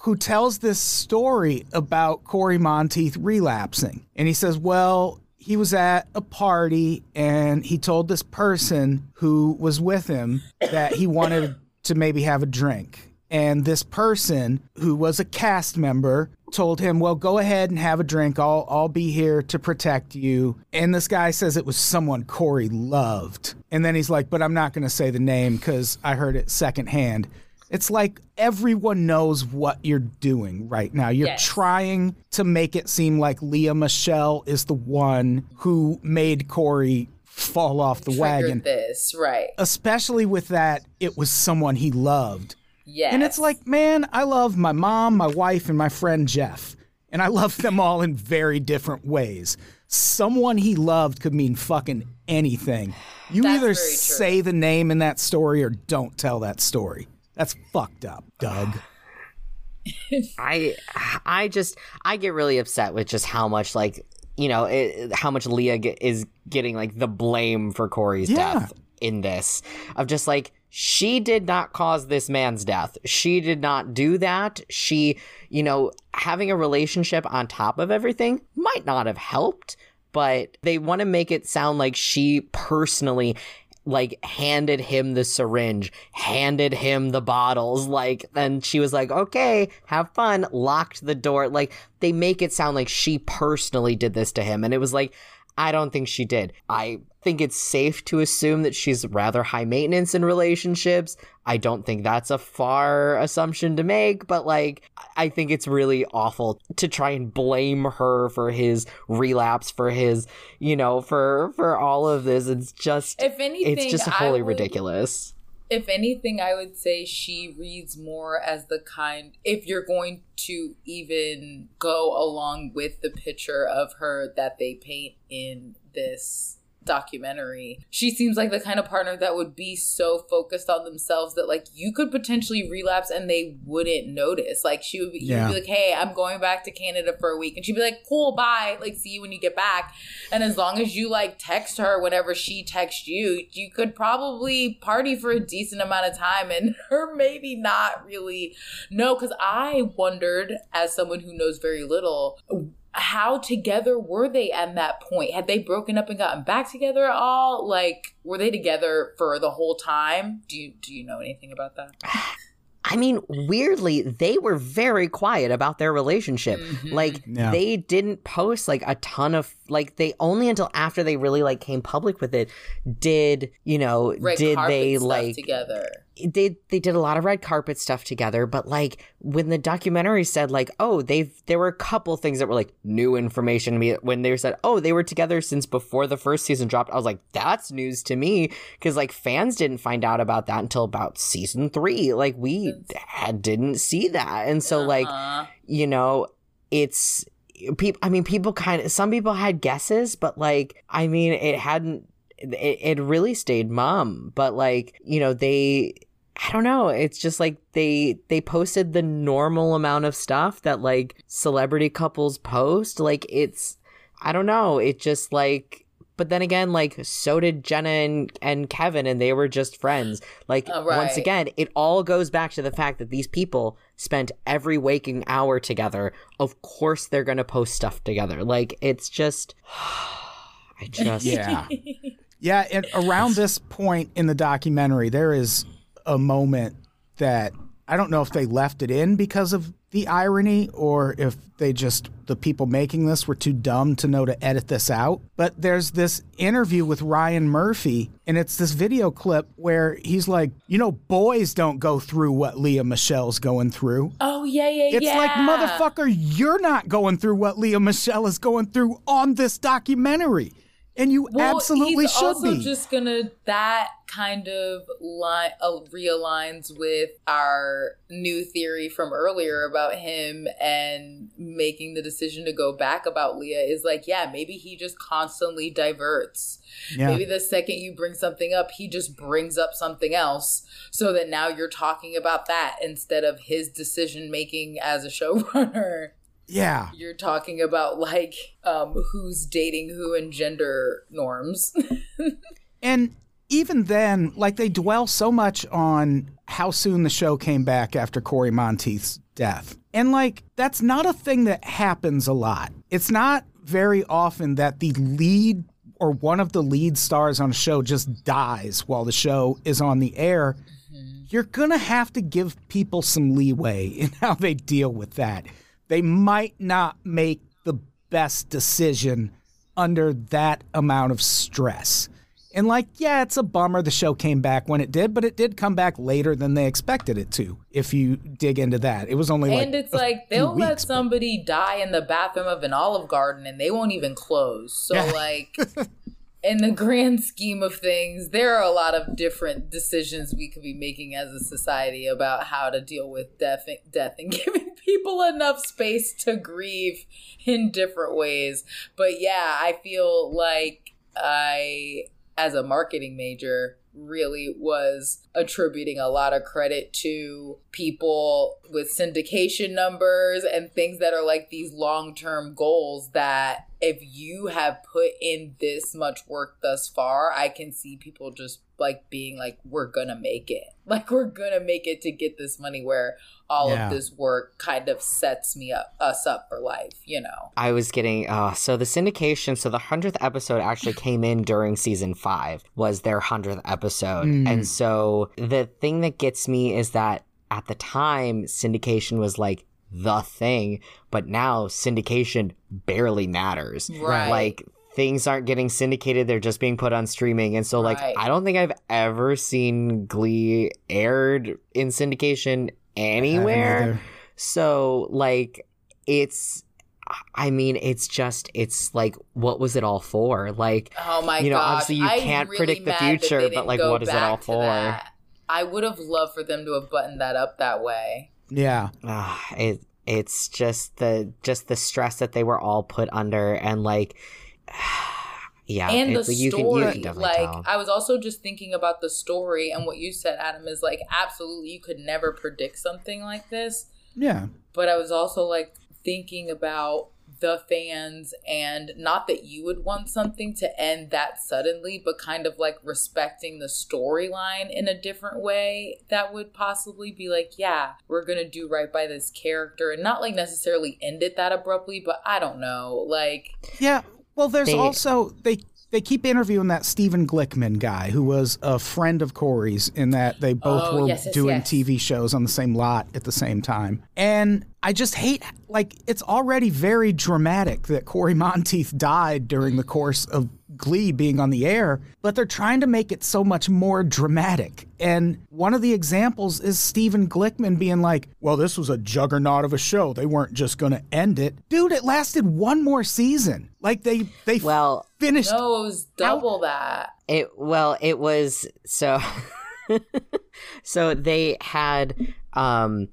A: who tells this story about Cory Monteith relapsing. And he says, well, he was at a party and he told this person who was with him that he wanted to maybe have a drink. And this person, who was a cast member, told him, Well, go ahead and have a drink. I'll, I'll be here to protect you. And this guy says it was someone Cory loved. And then he's like, But I'm not going to say the name because I heard it secondhand. It's like everyone knows what you're doing right now. You're
B: Yes.
A: trying to make it seem like Lea Michele is the one who made Cory fall off the
B: Triggered
A: wagon.
B: this right?
A: Especially with that, it was someone he loved.
B: Yes,
A: And it's like, man, I love my mom, my wife, and my friend Jeff. And I love them all in very different ways. Someone he loved could mean fucking anything. You
B: That's
A: either say the name in that story or don't tell that story. That's fucked up, Doug.
C: I I just I get really upset with just how much like you know it, how much Lea ge- is getting like the blame for Cory's
A: Yeah.
C: death in this of just like she did not cause this man's death. She did not do that. She, you know, having a relationship on top of everything might not have helped, but they want to make it sound like she personally like handed him the syringe, handed him the bottles, like and she was like, "Okay, have fun." Locked the door. Like they make it sound like she personally did this to him and it was like I don't think she did. I think it's safe to assume that she's rather high maintenance in relationships. I don't think that's a far assumption to make, but like, I think it's really awful to try and blame her for his relapse, for his, you know, for for all of this. It's just,
B: If anything,
C: it's just wholly
B: would-
C: ridiculous.
B: if anything, I would say she reads more as the kind, if you're going to even go along with the picture of her that they paint in this documentary, she seems like the kind of partner that would be so focused on themselves that like you could potentially relapse and they wouldn't notice. Like she would be,
A: Yeah.
B: be like, hey, I'm going back to Canada for a week. And she'd be like, cool, bye. Like, see you when you get back. And as long as you like text her whenever she texts you, you could probably party for a decent amount of time and her maybe not really know. Cause I wondered, as someone who knows very little, how together were they at that point? Had they broken up and gotten back together at all? Like, were they together for the whole time? Do you do you know anything about that?
C: I mean, weirdly, they were very quiet about their relationship.
B: Mhm.
C: Like
A: Yeah.
C: they didn't post like a ton of like they only until after they really like came public with it did, you know,
B: Red
C: did they like
B: together?
C: They they did a lot of red carpet stuff together, but like when the documentary said like, oh, they've there were a couple things that were like new information to me when they said, oh, they were together since before the first season dropped. I was like, that's news to me because like fans didn't find out about that until about season three. Like we had, didn't see that, and so like
B: Uh-huh.
C: you know, it's people. I mean, people kind of some people had guesses, but like, I mean, it hadn't. It, it really stayed mum, but like, you know, they. I don't know. It's just like they they posted the normal amount of stuff that like celebrity couples post. Like it's I don't know. It just like but then again, like so did Jenna and, and Kevin, and they were just friends. Like
B: Oh,
C: once again, it all goes back to the fact that these people spent every waking hour together. Of course, they're gonna post stuff together. Like it's just, I just
A: Yeah. Yeah, and around this point in the documentary, there is a moment that I don't know if they left it in because of the irony or if they just, the people making this were too dumb to know to edit this out. But there's this interview with Ryan Murphy, and it's this video clip where he's like, you know, boys don't go through what Lea Michele's going through.
B: Oh yeah, yeah,
A: It's
B: yeah.
A: like, motherfucker, you're not going through what Lea Michele is going through on this documentary. And you
B: Well,
A: absolutely
B: he's
A: should
B: also
A: be.
B: just gonna that kind of line uh, realigns with our new theory from earlier about him and making the decision to go back about Lea is like, yeah, maybe he just constantly diverts.
A: Yeah.
B: Maybe the second you bring something up, he just brings up something else, so that now you're talking about that instead of his decision making as a showrunner
A: yeah.
B: you're talking about like um who's dating who and gender norms
A: And even then, like they dwell so much on how soon the show came back after Cory Monteith's death. And like that's not a thing that happens a lot. It's not very often that the lead or one of the lead stars on a show just dies while the show is on the air. You're going to have to give people some leeway in how they deal with that. They might not make the best decision under that amount of stress. And like, yeah, it's a bummer the show came back when it did, but it did come back later than they expected it to. If you dig into that, it was only like
B: and it's like they'll let
A: weeks, but-
B: somebody die in the bathroom of an olive garden and they won't even close so
A: Yeah.
B: like in the grand scheme of things there are a lot of different decisions we could be making as a society about how to deal with death death and giving people enough space to grieve in different ways. But yeah i feel like i as a marketing major really was attributing a lot of credit to people with syndication numbers and things that are like these long-term goals that if you have put in this much work thus far i can see people just like being like we're gonna make it. Like we're gonna make it to get this money where all
A: Yeah.
B: of this work kind of sets me up us up for life you know?
C: I was getting uh so the syndication so the 100th episode actually came in during season 5 was their 100th episode. And so the thing that gets me is that at the time syndication was like the thing but now syndication barely matters
B: Right.
C: like things aren't getting syndicated they're just being put on streaming and so like
B: Right.
C: I don't think I've ever seen Glee aired in syndication anywhere so like it's I mean it's just it's like what was it all for? Like
B: Oh my
C: You know,
B: gosh.
C: obviously you
B: I'm
C: can't
B: really
C: predict the future, but, like,
B: go
C: what is it all for?
B: that. I would have loved for them to have buttoned that up that way.
A: Yeah.
C: ah, it it's just the just the stress that they were all put under and like yeah
B: and the
C: it's- you can,
B: story,
C: you can
B: like
C: tell.
B: I was also just thinking about the story and what you said, Adam, is like absolutely you could never predict something like this.
A: Yeah.
B: But I was also like thinking about the fans and not that you would want something to end that suddenly, but kind of like respecting the storyline in a different way that would possibly be like, yeah, we're gonna do right by this character and not like necessarily end it that abruptly, but I don't know. Like
A: Yeah. Well, there's
C: They-
A: also they they keep interviewing that Stephen Glickman guy who was a friend of Cory's in that they both
B: Oh,
A: were
B: yes, yes,
A: doing
B: yes.
A: TV shows on the same lot at the same time. And I just hate like it's already very dramatic that Cory Monteith died during the course of Glee being on the air, but they're trying to make it so much more dramatic. And one of the examples is Stephen Glickman being like, "Well, this was a juggernaut of a show. They weren't just going to end it." Dude, it lasted one more season. Like they they
C: well
A: finished
B: no, it was double that.
C: It well, it was so. so they had um,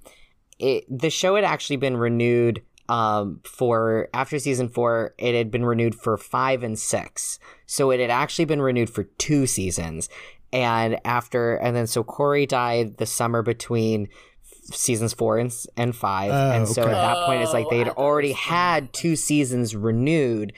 C: it. The show had actually been renewed um for after season four. It had been renewed for five and six. So it had actually been renewed for two seasons. And after and then so Cory died the summer between seasons four and, and five.
A: Oh,
C: and so
A: okay.
C: at that point, it's like
B: Oh,
C: they
B: I
C: had already had two seasons renewed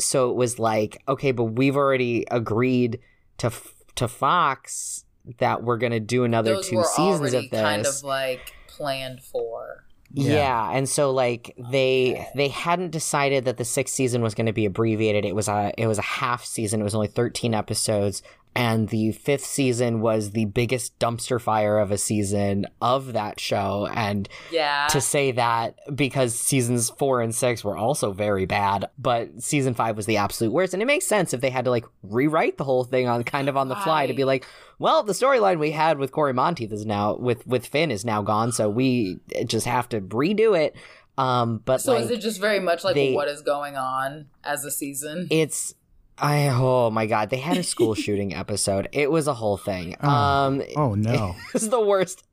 C: so it was like okay but we've already agreed to to fox that we're gonna do another
B: Those
C: two
B: were
C: seasons of this
B: kind of like planned for.
C: Yeah. and so like they they hadn't decided that the sixth season was going to be abbreviated. It was a it was a half season. It was only 13 episodes and the fifth season was the biggest dumpster fire of a season of that show. And
B: Yeah.
C: to say that because seasons four and six were also very bad, but season five was the absolute worst. And it makes sense if they had to like rewrite the whole thing on kind of on the fly to be like, well, the storyline we had with Cory Monteith is now with with Finn is now gone, so we just have to redo it. Um, but
B: so
C: like,
B: is it just very much like
C: they-
B: what is going on as a season?
C: it's I oh my god, they had a school shooting episode. It was a whole thing. Um
A: Oh no.
C: it was the worst.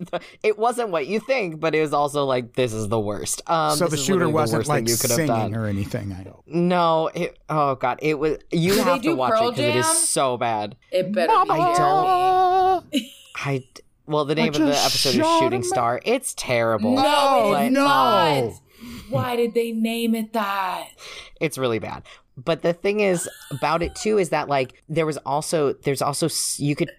C: It wasn't what you think, but it was also like this is the worst. Um
A: so the shooter wasn't
C: worst thing
A: like
C: you could have
A: singing
C: done.
A: or anything. I hope.
C: No, it, oh god, it was you
B: Did they
C: have to
B: do
C: watch
B: Pearl
C: it because it is so bad.
B: it better be
C: I
B: Jeremy.
C: don't I well the name of the episode is Shooting
A: him
C: Star. It's terrible.
B: No,
C: But-
B: it's
A: no.
B: not. Why did they name it that?
C: it's really bad but the thing is about it too is that like there was also there's also you could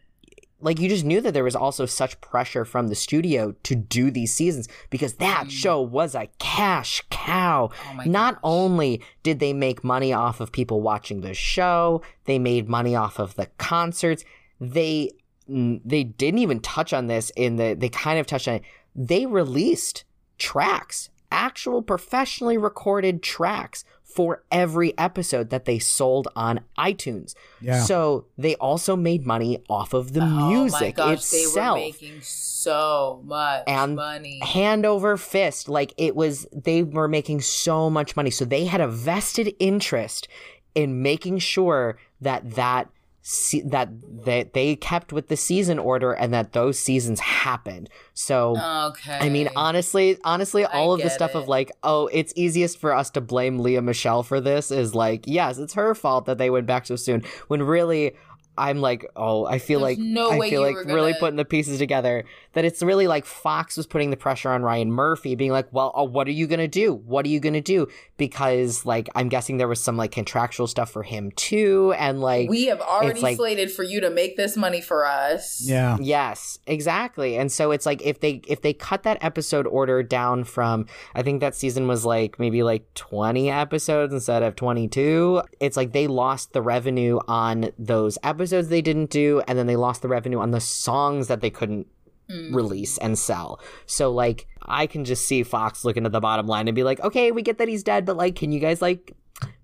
C: like you just knew that there was also such pressure from the studio to do these seasons because that mm. show was a cash cow.
B: Oh
C: Not
B: gosh.
C: only did they make money off of people watching the show, they made money off of the concerts. They they didn't even touch on this in the they kind of touched on it. They released tracks, actual professionally recorded tracks for every episode that they sold on iTunes.
A: Yeah.
C: So they also made money off of the
B: Oh my
C: music
B: gosh,
C: itself
B: they were making so much
C: and
B: money.
C: hand over fist like it was they were making so much money so they had a vested interest in making sure that that se- that that they kept with the season order and that those seasons happened so
B: okay.
C: I mean, honestly, honestly, all of the stuff
B: it.
C: of like, oh, it's easiest for us to blame Lea Michele for this is like, yes, it's her fault that they went back so soon. When really, I'm like, oh, I feel
B: There's
C: like
B: no
C: I feel like really
B: gonna-
C: putting the pieces together that it's really like Fox was putting the pressure on Ryan Murphy, being like, well, oh, what are you gonna do? What are you gonna do? Because like I'm guessing there was some like contractual stuff for him too, and like
B: we have already
C: it's like-
B: slated for you to make this money for us.
A: Yeah.
C: Yes, exactly. And so it's like if they if they cut that episode order down from I think that season was like maybe like 20 episodes instead of 22, it's like they lost the revenue on those episodes they didn't do and then they lost the revenue on the songs that they couldn't release and sell. So like I can just see Fox looking at the bottom line and be like, "Okay, we get that he's dead, but like can you guys like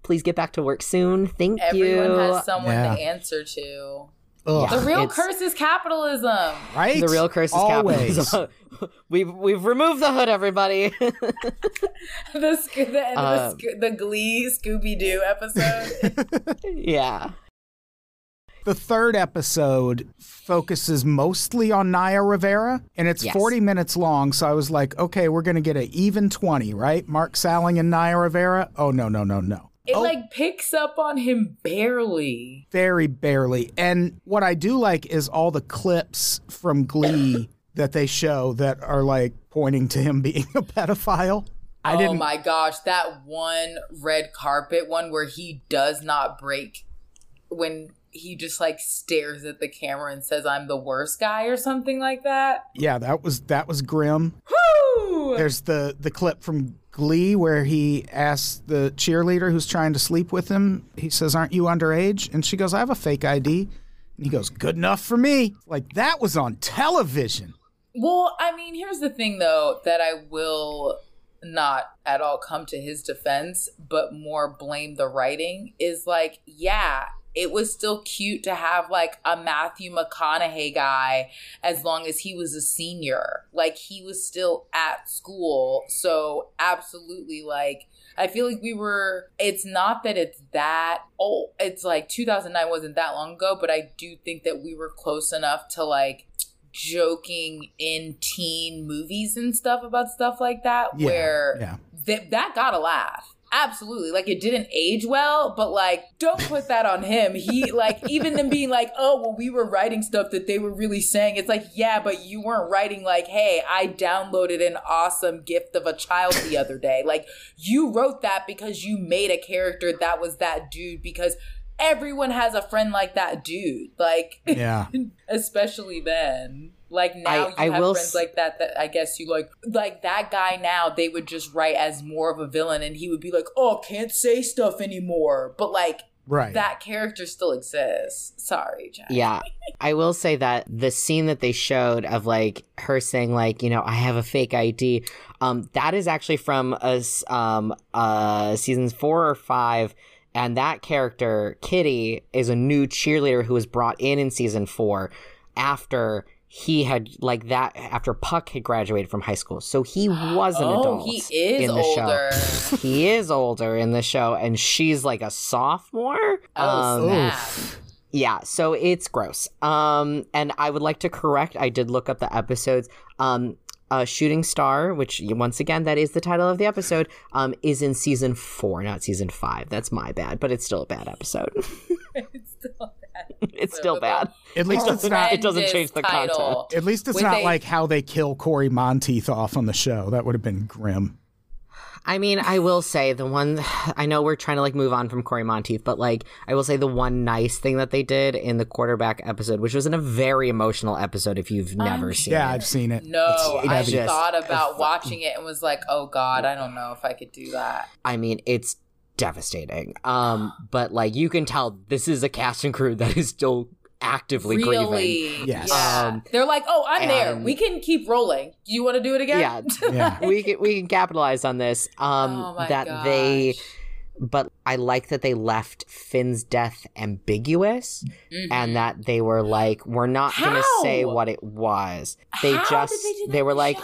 C: please get back to work soon? Thank
B: Everyone
C: you."
B: has someone
A: Yeah.
B: to answer to.
A: Ugh.
B: The real curse is capitalism.
A: right?
C: the real curse is
A: Always.
C: capitalism. we've we've removed the hood, everybody.
B: the, sc- the
C: Uh,
B: the, sc- the Glee Scooby Doo episode.
C: yeah.
A: The third episode focuses mostly on Naya Rivera, and it's
C: Yes.
A: 40 minutes long. So I was like, okay, we're going to get an even 20, right? Mark Salling and Naya Rivera. Oh, no, no, no, no.
B: it
A: Oh,
B: like picks up on him barely.
A: very barely. And what I do like is all the clips from Glee that they show that are like pointing to him being a pedophile. I
B: oh
A: didn't.
B: my gosh, that one red carpet one where he does not break when he just like stares at the camera and says I'm the worst guy or something like that.
A: yeah, that was that was grim.
B: Woo!
A: There's the the clip from Glee where he asks the cheerleader who's trying to sleep with him. He says, "Aren't you underage?" And she goes, "I have a fake ID." And he goes, "Good enough for me." Like that was on television.
B: Well, I mean, here's the thing though that I will not at all come to his defense, but more blame the writing is like, yeah, it was still cute to have like a Matthew McConaughey guy as long as he was a senior. Like he was still at school. So absolutely like I feel like we were it's not that it's that oh it's like 2009 wasn't that long ago, but I do think that we were close enough to like joking in teen movies and stuff about stuff like that
A: Yeah,
B: where
A: yeah.
B: that that got a laugh absolutely. Like it didn't age well but like don't put that on him. He like even them being like oh well we were writing stuff that they were really saying. It's like yeah but you weren't writing like hey i downloaded an awesome gift of a child the other day like you wrote that because you made a character that was that dude because everyone has a friend like that dude. Like
A: Yeah.
B: especially then like now
C: I-
B: you
C: I
B: have friends
C: s-
B: like that that i guess you like like that guy now they would just write as more of a villain and he would be like oh can't say stuff anymore but like
A: Right.
B: that character still exists. Sorry, Jack.
C: Yeah. I will say that the scene that they showed of like her saying like, you know, I have a fake ID, um, that is actually from us um uh seasons four or five. And that character, Kitty, is a new cheerleader who was brought in in season four after he had like that after Puck had graduated from high school. So he was an
B: Oh,
C: adult.
B: he is
C: in the
B: older.
C: show. He is older in the show, and she's like a sophomore.
B: Oh,
C: Um,
B: snap.
C: yeah, so it's gross. Um, and I would like to correct. I did look up the episodes. Um, uh, Shooting Star, which once again that is the title of the episode, um, is in season four, not season five. That's my bad, but it's still a bad episode.
B: it's still.
C: it's still bad.
A: At least it's not.
C: It doesn't change the content.
A: At least it's not
B: a-
A: like how they kill Cory Monteith off on the show. That would have been grim.
C: I mean, I will say the one. I know we're trying to like move on from Cory Monteith, but like I will say the one nice thing that they did in the quarterback episode, which was in a very emotional episode. If you've never seen it.
A: Yeah,
C: it,
A: I've seen it.
B: No,
C: It's-
B: I
C: just-
B: thought about watching it and was like, "Oh God, I don't know if I could do that."
C: I mean, it's devastating. Um, but like you can tell, this is a cast and crew that is still actively grieving.
A: Yes.
B: Yeah.
C: Um,
B: They're like, "Oh, I'm there. We can keep rolling. Do you want to do it again?"
C: Yeah,
A: Yeah.
C: we can we can capitalize on this. Um,
B: oh my
C: that
B: gosh.
C: they, but I like that they left Finn's death ambiguous,
B: Mm-hmm.
C: and that they were like, we're not gonna say what it was. They
B: How
C: just
B: did they do that
C: they were
B: the
C: like.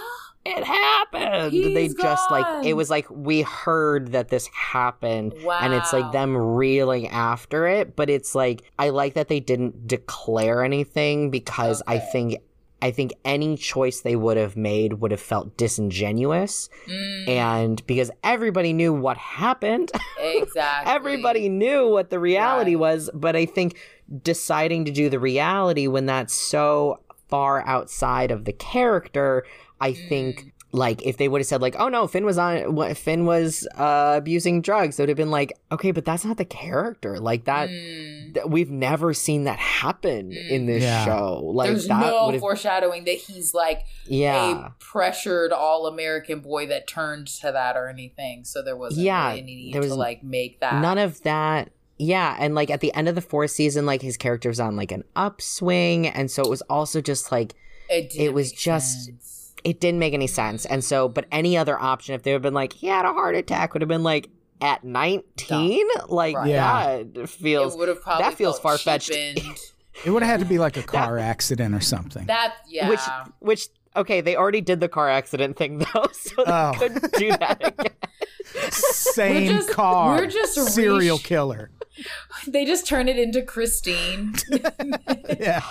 C: It happened. they
B: He's
C: just like it was like we heard that this happened, and it's like them reeling after it. But it's like I like that they didn't declare anything because I think I think any choice they would have made would have felt disingenuous,
B: Mm,
C: and because everybody knew what happened,
B: exactly.
C: everybody knew what the reality
B: Right.
C: was. But I think deciding to do the reality when that's so far outside of the character, I
B: Mm.
C: think like if they would have said like, "Oh no, Finn was on what Finn was uh, abusing drugs," it would have been like, "Okay, but that's not the character. Like that,
B: Mm.
C: th- we've never seen that happen in this
A: Yeah.
C: show. Like
B: There's
C: that
B: no
C: would have,
B: foreshadowing that he's like
C: yeah."
B: a pressured all American boy that turned to that or anything. So there wasn't
C: Yeah,
B: really any need
C: there was
B: to like make that.
C: None of that. Yeah, and like at the end of the fourth season, like his character was on like an upswing, and so it was also just like
B: it,
C: it was just-
B: sense.
C: It didn't make any sense. And so, but any other option, if they had been like, he had a heart attack, would have been like at 19? Like,
B: Right.
A: Yeah.
C: that feels,
B: it probably
C: that feels far-fetched.
A: It would have had to be like a car accident or something.
B: that yeah.
C: which, which, okay, they already did the car accident thing though, so they
A: Oh.
C: couldn't do that again.
A: Same
B: We're just-
A: car.
B: we're just
A: serial
B: reach-
A: killer.
B: they just turn it into Christine.
A: Yeah.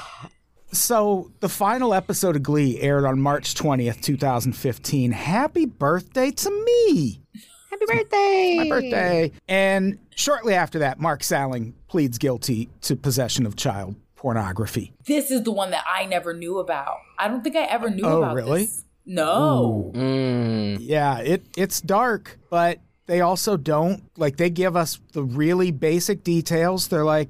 A: So the final episode of Glee aired on March 20th, 2015. Happy birthday to me.
C: Happy birthday!
A: My birthday. And shortly after that, Mark Salling pleads guilty to possession of child pornography.
B: this is the one that I never knew about. I don't think I ever knew about it.
A: Oh,
B: about
A: really?
B: this. No.
C: Mm,
A: Yeah, it it's dark, but they also don't like they give us the really basic details. They're like,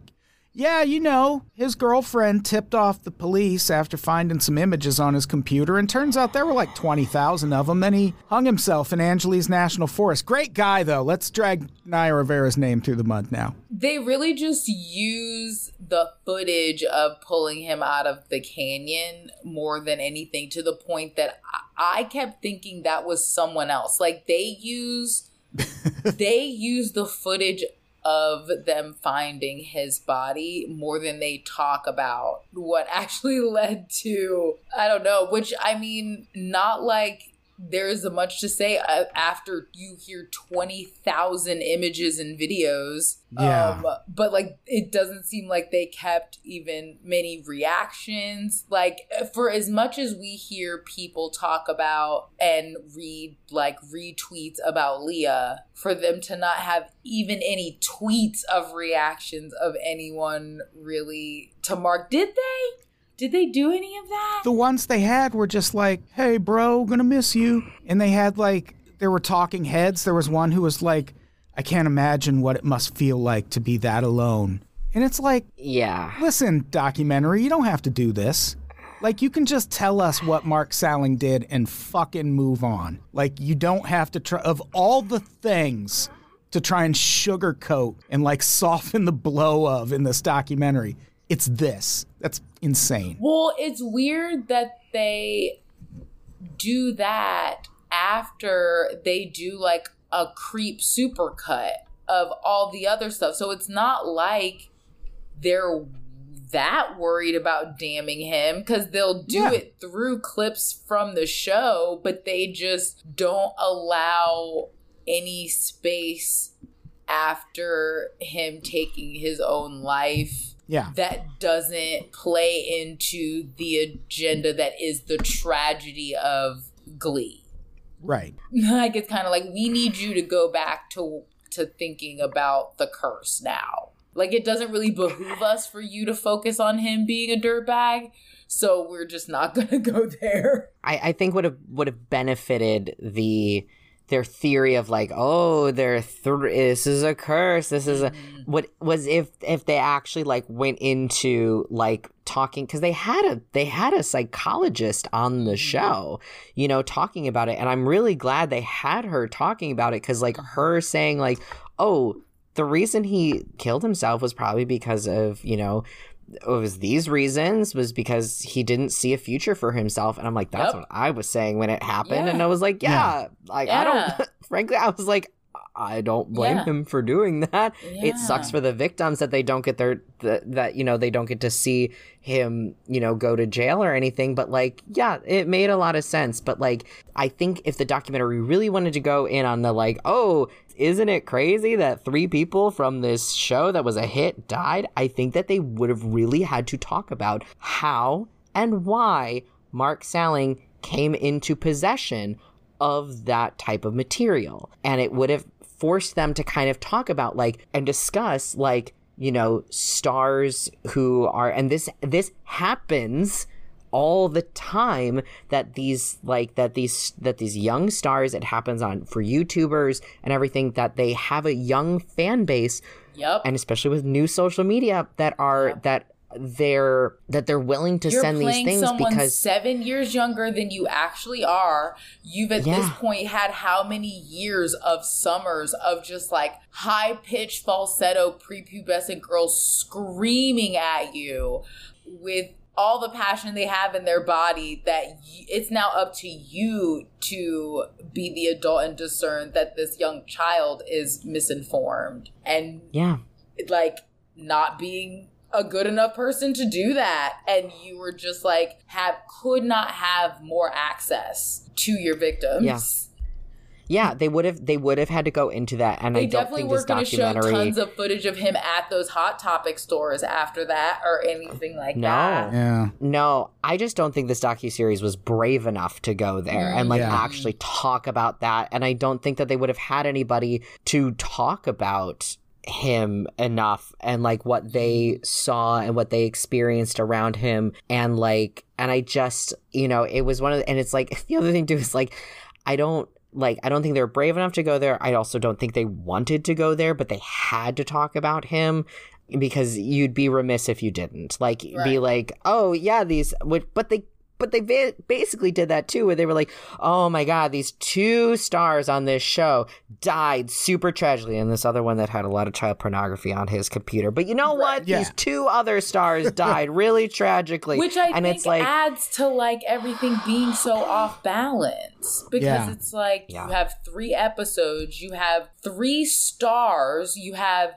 A: yeah, you know, his girlfriend tipped off the police after finding some images on his computer, and turns out there were like 20,000 of them. Then he hung himself in Angeles National Forest. Great guy, though. Let's drag Naya Rivera's name through the mud now.
B: They really just use the footage of pulling him out of the canyon more than anything to the point that I I kept thinking that was someone else. Like they use they use the footage of them finding his body more than they talk about. What actually led to I don't know, which I mean not like there's much to say uh, after you hear 20,000 images and videos.
A: Yeah.
B: Um, but like, it doesn't seem like they kept even many reactions. Like, for as much as we hear people talk about and read like retweets about Lea, for them to not have even any tweets of reactions of anyone really to Mark, did they? Did they do any of that?
A: The ones they had were just like, hey, bro, gonna miss you. And they had like, there were talking heads. There was one who was like, I can't imagine what it must feel like to be that alone. And it's like,
C: yeah.
A: listen, documentary, you don't have to do this. Like, you can just tell us what Mark Salling did and fucking move on. Like, you don't have to try, of all the things to to try and sugarcoat and like soften the blow of in this documentary. It's this. That's insane.
B: Well, it's weird that they do that after they do like a creep supercut of all the other stuff. So it's not like they're that worried about damning him because they'll do
A: Yeah.
B: it through clips from the show, but they just don't allow any space after him taking his own life
A: Yeah.
B: that doesn't play into the agenda that is the tragedy of Glee.
A: Right.
B: Like it's kind of like we need you to go back to to thinking about the curse now. Like it doesn't really behoove us for you to focus on him being a dirtbag, so we're just not gonna go there.
C: I, I think would have would have benefited the their theory of like oh there th- this is a curse this is a mm-hmm. what was if if they actually like went into like talking because they had a they had a psychologist on the mm-hmm. show you know talking about it and i'm really glad they had her talking about it because like her mm-hmm. saying like oh the reason he killed himself was probably because of you know it was these reasons was because he didn't see a future for himself. And i'm like that's
B: Yep.
C: what i was saying when it happened.
B: Yeah.
C: and i was like yeah, like i don't frankly i was like i don't blame
B: Yeah.
C: him for doing that. It sucks for the victims that they don't get their that, that you know they don't get to see him you know go to jail or anything. But like yeah it made a lot of sense. But like i think if the documentary really wanted to go in on the like oh isn't it crazy that three people from this show that was a hit died? I think that they would have really had to talk about how and why mark salling came into possession of that type of material. And it would have forced them to kind of talk about like and discuss like you know stars who are and this this happens all the time that these like that these that these young stars it happens on for youtubers and everything that they have a young fan base
B: Yep.
C: and especially with new social media that are that they're that they're willing to
B: You're
C: send these things
B: someone
C: because
B: seven years younger than you actually are. You've at this point had how many years of summers of just like high pitched falsetto prepubescent girls screaming at you with all the passion they have in their body that y- it's now up to you to be the adult and discern that this young child is misinformed and
C: yeah.
B: like not being a good enough person to do that. And you were just like have could not have more access to your victims.
C: Yeah. Yeah they would have they would have had to go into that and
B: they
C: i don't
B: definitely
C: think
B: were
C: this
B: going to show
C: documentary
B: tons of footage of him at those hot topic stores after that or anything like
C: No.
B: that
A: Yeah.
C: No, I just don't think this docu series was brave enough to go there mm-hmm. and like
A: Yeah.
C: actually talk about that. And I don't think that they would have had anybody to talk about him enough and like what they saw and what they experienced around him and like and I just you know it was one of the, and it's like the other thing too is like I don't like I don't think they were brave enough to go there. I also don't think they wanted to go there, but they had to talk about him because you'd be remiss if you didn't. Like be like, "Oh, yeah, these but they but they ba- basically did that too where they were like, "Oh my god, these two stars on this show died super tragically." And this other one that had a lot of child pornography on his computer. But you know what?
A: Yeah.
C: These two other stars died really tragically.
B: which I
C: and
B: think
C: it's like
B: adds to like everything being so off balance because
A: Yeah.
B: it's like
C: Yeah.
B: you have three episodes, you have three stars, you have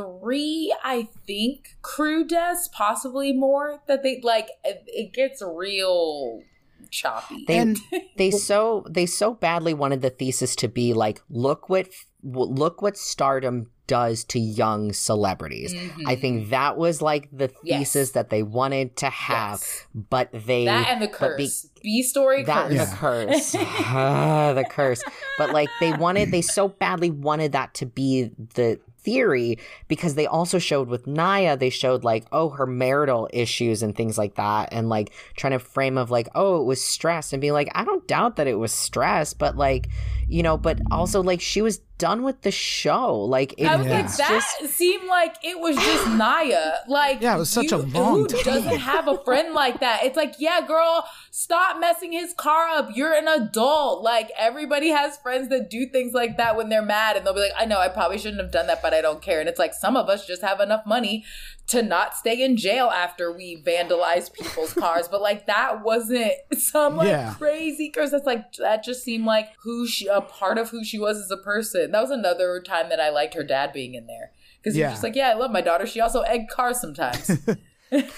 B: three, I think, crew deaths, possibly more. That they like, it, it gets real choppy.
C: they
A: And-
C: they so they so badly wanted the thesis to be like look what look what stardom does to young celebrities i think that was like the
B: Mm-hmm. Yes.
C: thesis that they wanted to have
B: Yes.
C: but they
B: that and the
C: but be-
B: curse. B story
C: that
B: curse.
C: the curse Ah, the curse but like they wanted they so badly wanted that to be the theory because they also showed with Naya they showed like oh her marital issues and things like that and like trying to frame of like oh it was stress and being like I don't doubt that it was stress but like you know, but also like she was done with the show. Like it,
B: I was like,
C: it's
B: that
C: just
B: seemed like it was just Naya. Like,
A: Yeah, it was such a
B: you-
A: long
B: Who
A: time.
B: doesn't have a friend like that? It's like, yeah, girl, stop messing his car up. You're an adult. Like, everybody has friends that do things like that when they're mad, and they'll be like, I know, I probably shouldn't have done that, but I don't care. And it's like, some of us just have enough money to not stay in jail after we vandalized people's cars. But like, that wasn't some like
A: Yeah.
B: crazy curse. That's like, that just seemed like who she, a part of who she was as a person. That was another time that I liked her dad being in there. Because he
A: Yeah.
B: was just like, yeah, I love my daughter. She also egg cars sometimes.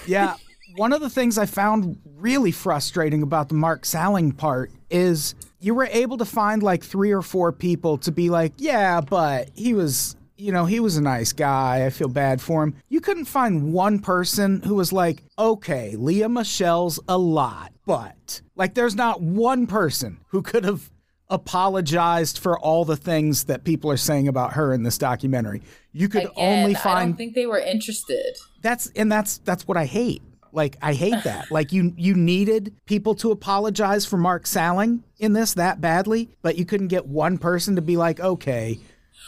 A: Yeah. One of the things I found really frustrating about the Mark Salling part is you were able to find like three or four people to be like, yeah, but he was, you know, he was a nice guy. I feel bad for him. You couldn't find one person who was like, okay, Lea Michele's a lot, but like there's not one person who could have apologized for all the things that people are saying about her in this documentary. You could
B: Again,
A: only find.
B: I don't think they were interested.
A: that's and that's that's what I hate. Like I hate that. like you you needed people to apologize for Mark Salling in this that badly, but you couldn't get one person to be like, okay,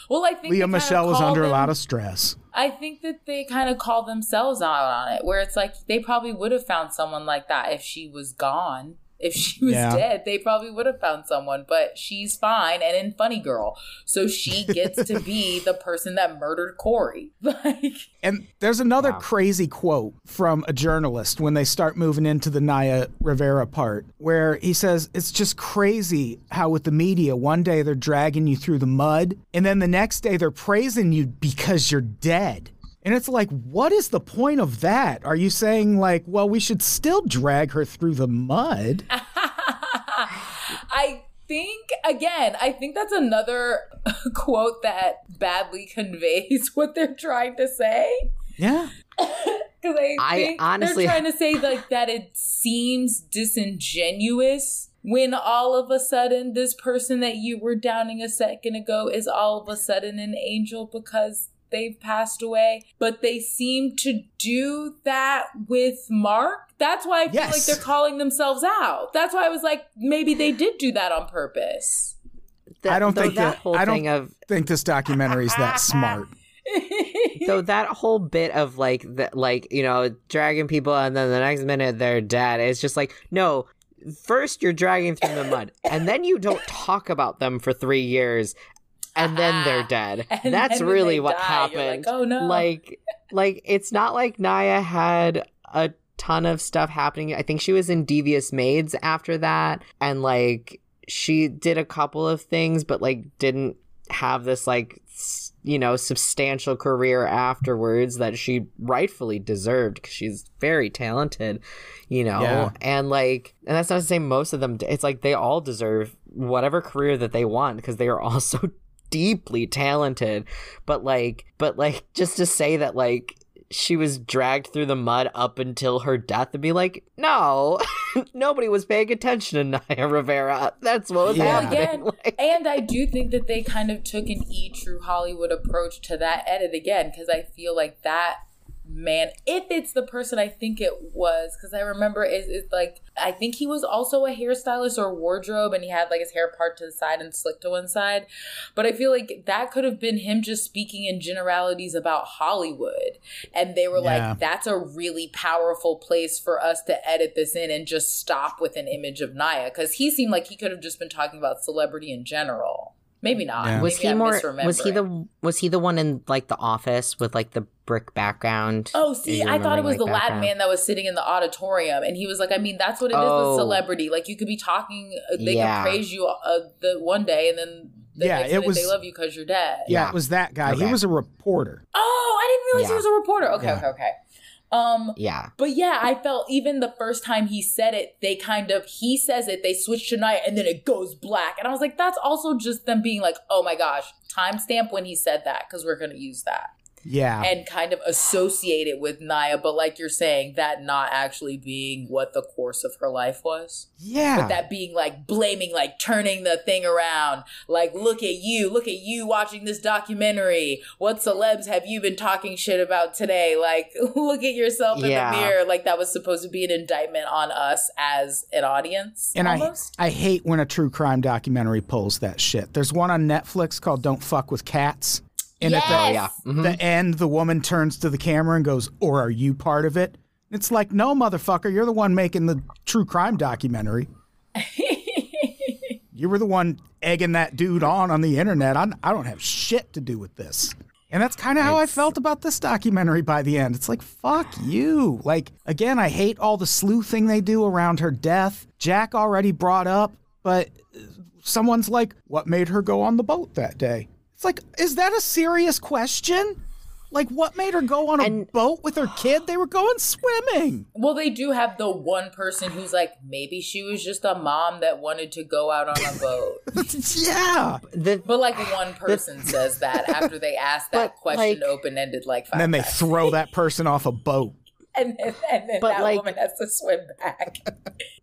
B: Well, I think Lea
A: Michele was
B: call
A: under a lot of stress.
B: I think that they kind of call themselves out on it, where it's like they probably would have found someone like that if she was gone. If she was
A: Yeah.
B: dead, they probably would have found someone, but she's fine and in Funny Girl. So she gets to be the person that murdered Cory. Like,
A: And there's another crazy quote from a journalist when they start moving into the Naya Rivera part, where he says, It's just crazy how with the media, one day they're dragging you through the mud, and then the next day they're praising you because you're dead. And it's like, what is the point of that? Are you saying, like, well, we should still drag her through the mud?
B: I think again, I think that's another quote that badly conveys what they're trying to say.
A: Yeah.
B: Because I,
C: I
B: think
C: honestly-
B: they're trying to say like that it seems disingenuous when all of a sudden this person that you were downing a second ago is all of a sudden an angel because they've passed away. But they seem to do that with Mark. That's why I feel like they're calling themselves out. That's why I was like, maybe they did do that on purpose.
C: the-
A: I don't think
C: that
A: that,
C: whole
A: I don't
C: thing of
A: think this documentary is that smart.
C: though that whole bit of like the like you know dragging people and then the next minute they're dead it's just like no first you're dragging through the mud and then you don't talk about them for three years and then they're dead.
B: And
C: that's really what
B: die,
C: happened
B: like, "Oh, no."
C: like like it's not like naya had a ton of stuff happening. I think she was in devious maids after that and like she did a couple of things but like didn't have this like you know substantial career afterwards that she rightfully deserved because she's very talented you know?
A: Yeah.
C: and like and that's not to say most of them it's like they all deserve whatever career that they want because they are all so deeply talented but like but like just to say that like she was dragged through the mud up until her death and be like no nobody was paying attention to naya rivera that's what was
A: Yeah.
B: Well,
C: happening
B: again,
C: Like-
B: and I do think that they kind of took an E True Hollywood approach to that edit again because I feel like that man, if it's the person I think it was, because I remember is is like I think he was also a hairstylist or wardrobe, and he had like his hair part to the side and slicked to one side. But I feel like that could have been him just speaking in generalities about Hollywood, and they were
A: Yeah.
B: like, "That's a really powerful place for us to edit this in and just stop with an image of Naya," because he seemed like he could have just been talking about celebrity in general. Maybe not.
A: Yeah.
C: was
B: Maybe
C: he
B: I'm
C: more was he the was he the one in like the office with like the brick background
B: Oh, see, I thought it was
C: like,
B: the Latin man that was sitting in the auditorium, and he was like, "I mean, that's what it is
C: Oh.
B: with celebrity. Like, you could be talking, uh, they
C: Yeah.
B: can praise you uh, the one day, and then the
A: Yeah, it was-
B: they love you because you're dead."
A: Yeah,
C: Yeah.
A: it was that guy. He was a reporter.
B: Oh, I didn't realize he was a reporter. Okay,
A: Yeah.
B: okay, okay. Um,
C: yeah
B: but yeah, I felt even the first time he said it, they kind of he says it, they switch to night, and then it goes black, and I was like, that's also just them being like, "Oh my gosh, timestamp when he said that because we're gonna use that."
A: Yeah.
B: and kind of associate it with Naya, but like you're saying, that not actually being what the course of her life was.
A: yeah.
B: But that being like blaming, like turning the thing around. Like, look at you, look at you watching this documentary. What celebs have you been talking shit about today? Like, look at yourself in
C: Yeah.
B: the mirror. Like, that was supposed to be an indictment on us as an audience.
A: and I,
B: almost.
A: I hate when a true crime documentary pulls that shit. There's one on Netflix called Don't Fuck with Cats. And at the,
B: Yes!
C: yeah. Mhm.
A: the end, the woman turns to the camera and goes, Or are you part of it? It's like, No, motherfucker, you're the one making the true crime documentary. you were the one egging that dude on on the internet. I'm, I don't have shit to do with this. And that's kind of how I felt about this documentary by the end. It's like, fuck you. Like, again, I hate all the sleuthing they do around her death. Jack already brought up, but someone's like, what made her go on the boat that day? It's like, is that a serious question? Like, what made her go on a
C: And-
A: boat with her kid? They were going swimming.
B: Well, they do have the one person who's like, maybe she was just a mom that wanted to go out on a boat.
A: yeah.
C: The,
B: But like one person says that after they ask that question
C: like-
B: open ended like five
A: And then they
B: times.
A: throw that person off a boat.
B: and then, and then
C: But,
B: that
C: like-
B: woman has to swim back.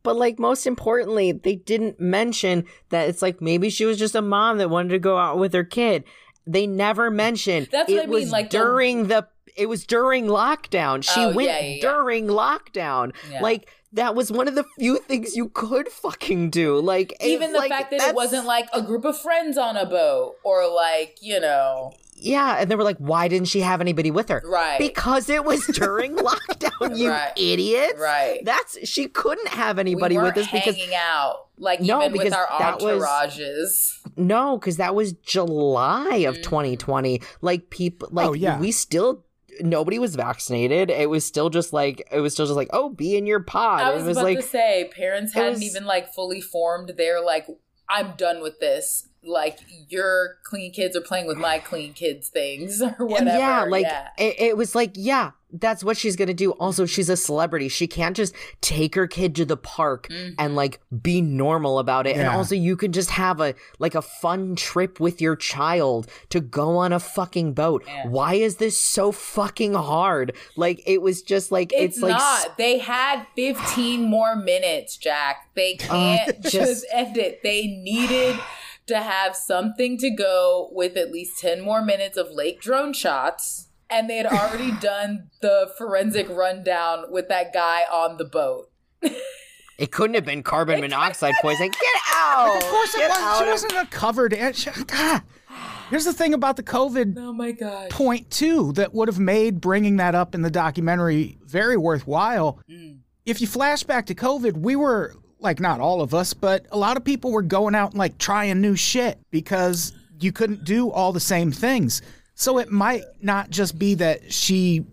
C: But like most importantly, they didn't mention that it's like maybe she was just a mom that wanted to go out with her kid. They never mentioned
B: That's
C: it
B: what I mean,
C: was
B: like
C: during the it was during lockdown. She
B: Oh,
C: went
B: yeah, yeah, yeah.
C: during lockdown.
B: Yeah.
C: Like that was one of the few things you could fucking do. Like
B: Even the
C: like,
B: fact that it wasn't like a group of friends on a boat or like, you know,
C: Yeah, and they were like, why didn't she have anybody with her?
B: Right.
C: Because it was during lockdown, you
B: Right.
C: idiots.
B: Right.
C: That's she couldn't have anybody
B: we
C: with
B: weren't
C: us because
B: hanging out like
C: No,
B: even with
C: because
B: our
C: that was-
B: entourages.
C: No, because that was July of
B: Mm.
C: 2020. Like people, like
A: Oh, yeah.
C: we still nobody was vaccinated. It was still just like it was still just like oh, be in your pod.
B: I was,
C: it was
B: about
C: like
B: to say parents hadn't
C: was-
B: even like fully formed their like I'm done with this. Like your clean kids are playing with my clean kids things or whatever.
C: yeah, like
B: yeah.
C: It, it was like yeah, that's what she's gonna do. Also, she's a celebrity. She can't just take her kid to the park
B: Mm-hmm.
C: and like be normal about it. And also, you can just have a like a fun trip with your child to go on a fucking boat. Why is this so fucking hard? Like it was just like
B: It's,
C: it's, like
B: not. They had 15 more minutes, Jack. They can't just,
C: just-
B: end it. They needed to have something to go with at least 10 more minutes of lake drone shots. And they had already done the forensic rundown with that guy on the boat.
C: It couldn't have been carbon monoxide poisoning. Get out!
A: Of course, it wasn't.
C: out
A: She wasn't a covered. and God. Ah. Here's the thing about the COVID
B: Oh my gosh.
A: point too that would have made bringing that up in the documentary very worthwhile. Mm. If you flash back to COVID, we were like not all of us, but a lot of people were going out and like trying new shit because you couldn't do all the same things. So it might not just be that she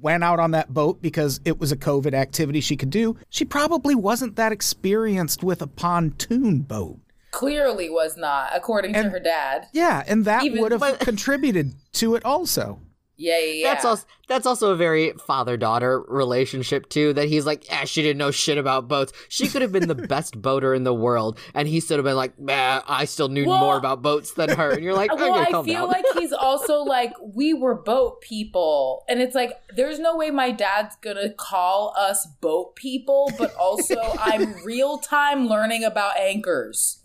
A: went out on that boat because it was a COVID activity she could do. She probably wasn't that experienced with a pontoon boat.
B: Clearly was not, according to her dad.
A: Yeah, and that
B: Even-
A: would have
C: but-
A: contributed to it also.
B: Yeah, yeah, yeah.
C: That's also that's also a very father daughter relationship too. That he's like, ah, she didn't know shit about boats. She could have been the best boater in the world, and he should have been like, man, I still knew
B: Well-
C: more about boats than her. And you're like,
B: well, I feel
C: down.
B: like he's also like, we were boat people. And it's like, there's no way my dad's gonna call us boat people, but also I'm real time learning about anchors.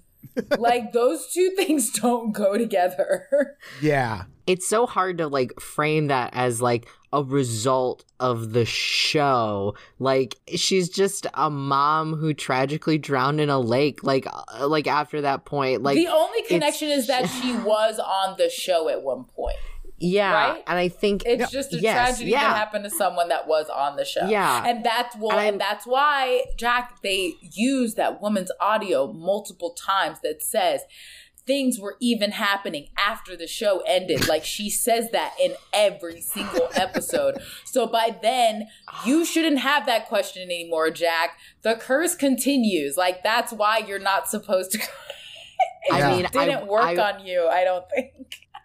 B: Like, those two things don't go together.
A: Yeah.
C: it's so hard to like frame that as like a result of the show. Like she's just a mom who tragically drowned in a lake. Like uh, like after that point, like
B: the only connection is that she was on the show at one point.
C: Yeah,
B: right?
C: and I think
B: It's just a
C: yes,
B: tragedy
C: yeah.
B: that happened to someone that was on the show.
C: Yeah.
B: And that's well,
C: And
B: and, that's why, Jack, they use that woman's audio multiple times that says things were even happening after the show ended. like she says that in every single episode. so by then, you shouldn't have that question anymore, Jack. The curse continues. Like that's why you're not supposed to.
C: I
A: Yeah.
C: mean, I-
B: didn't work
C: I-
B: on you, I don't think.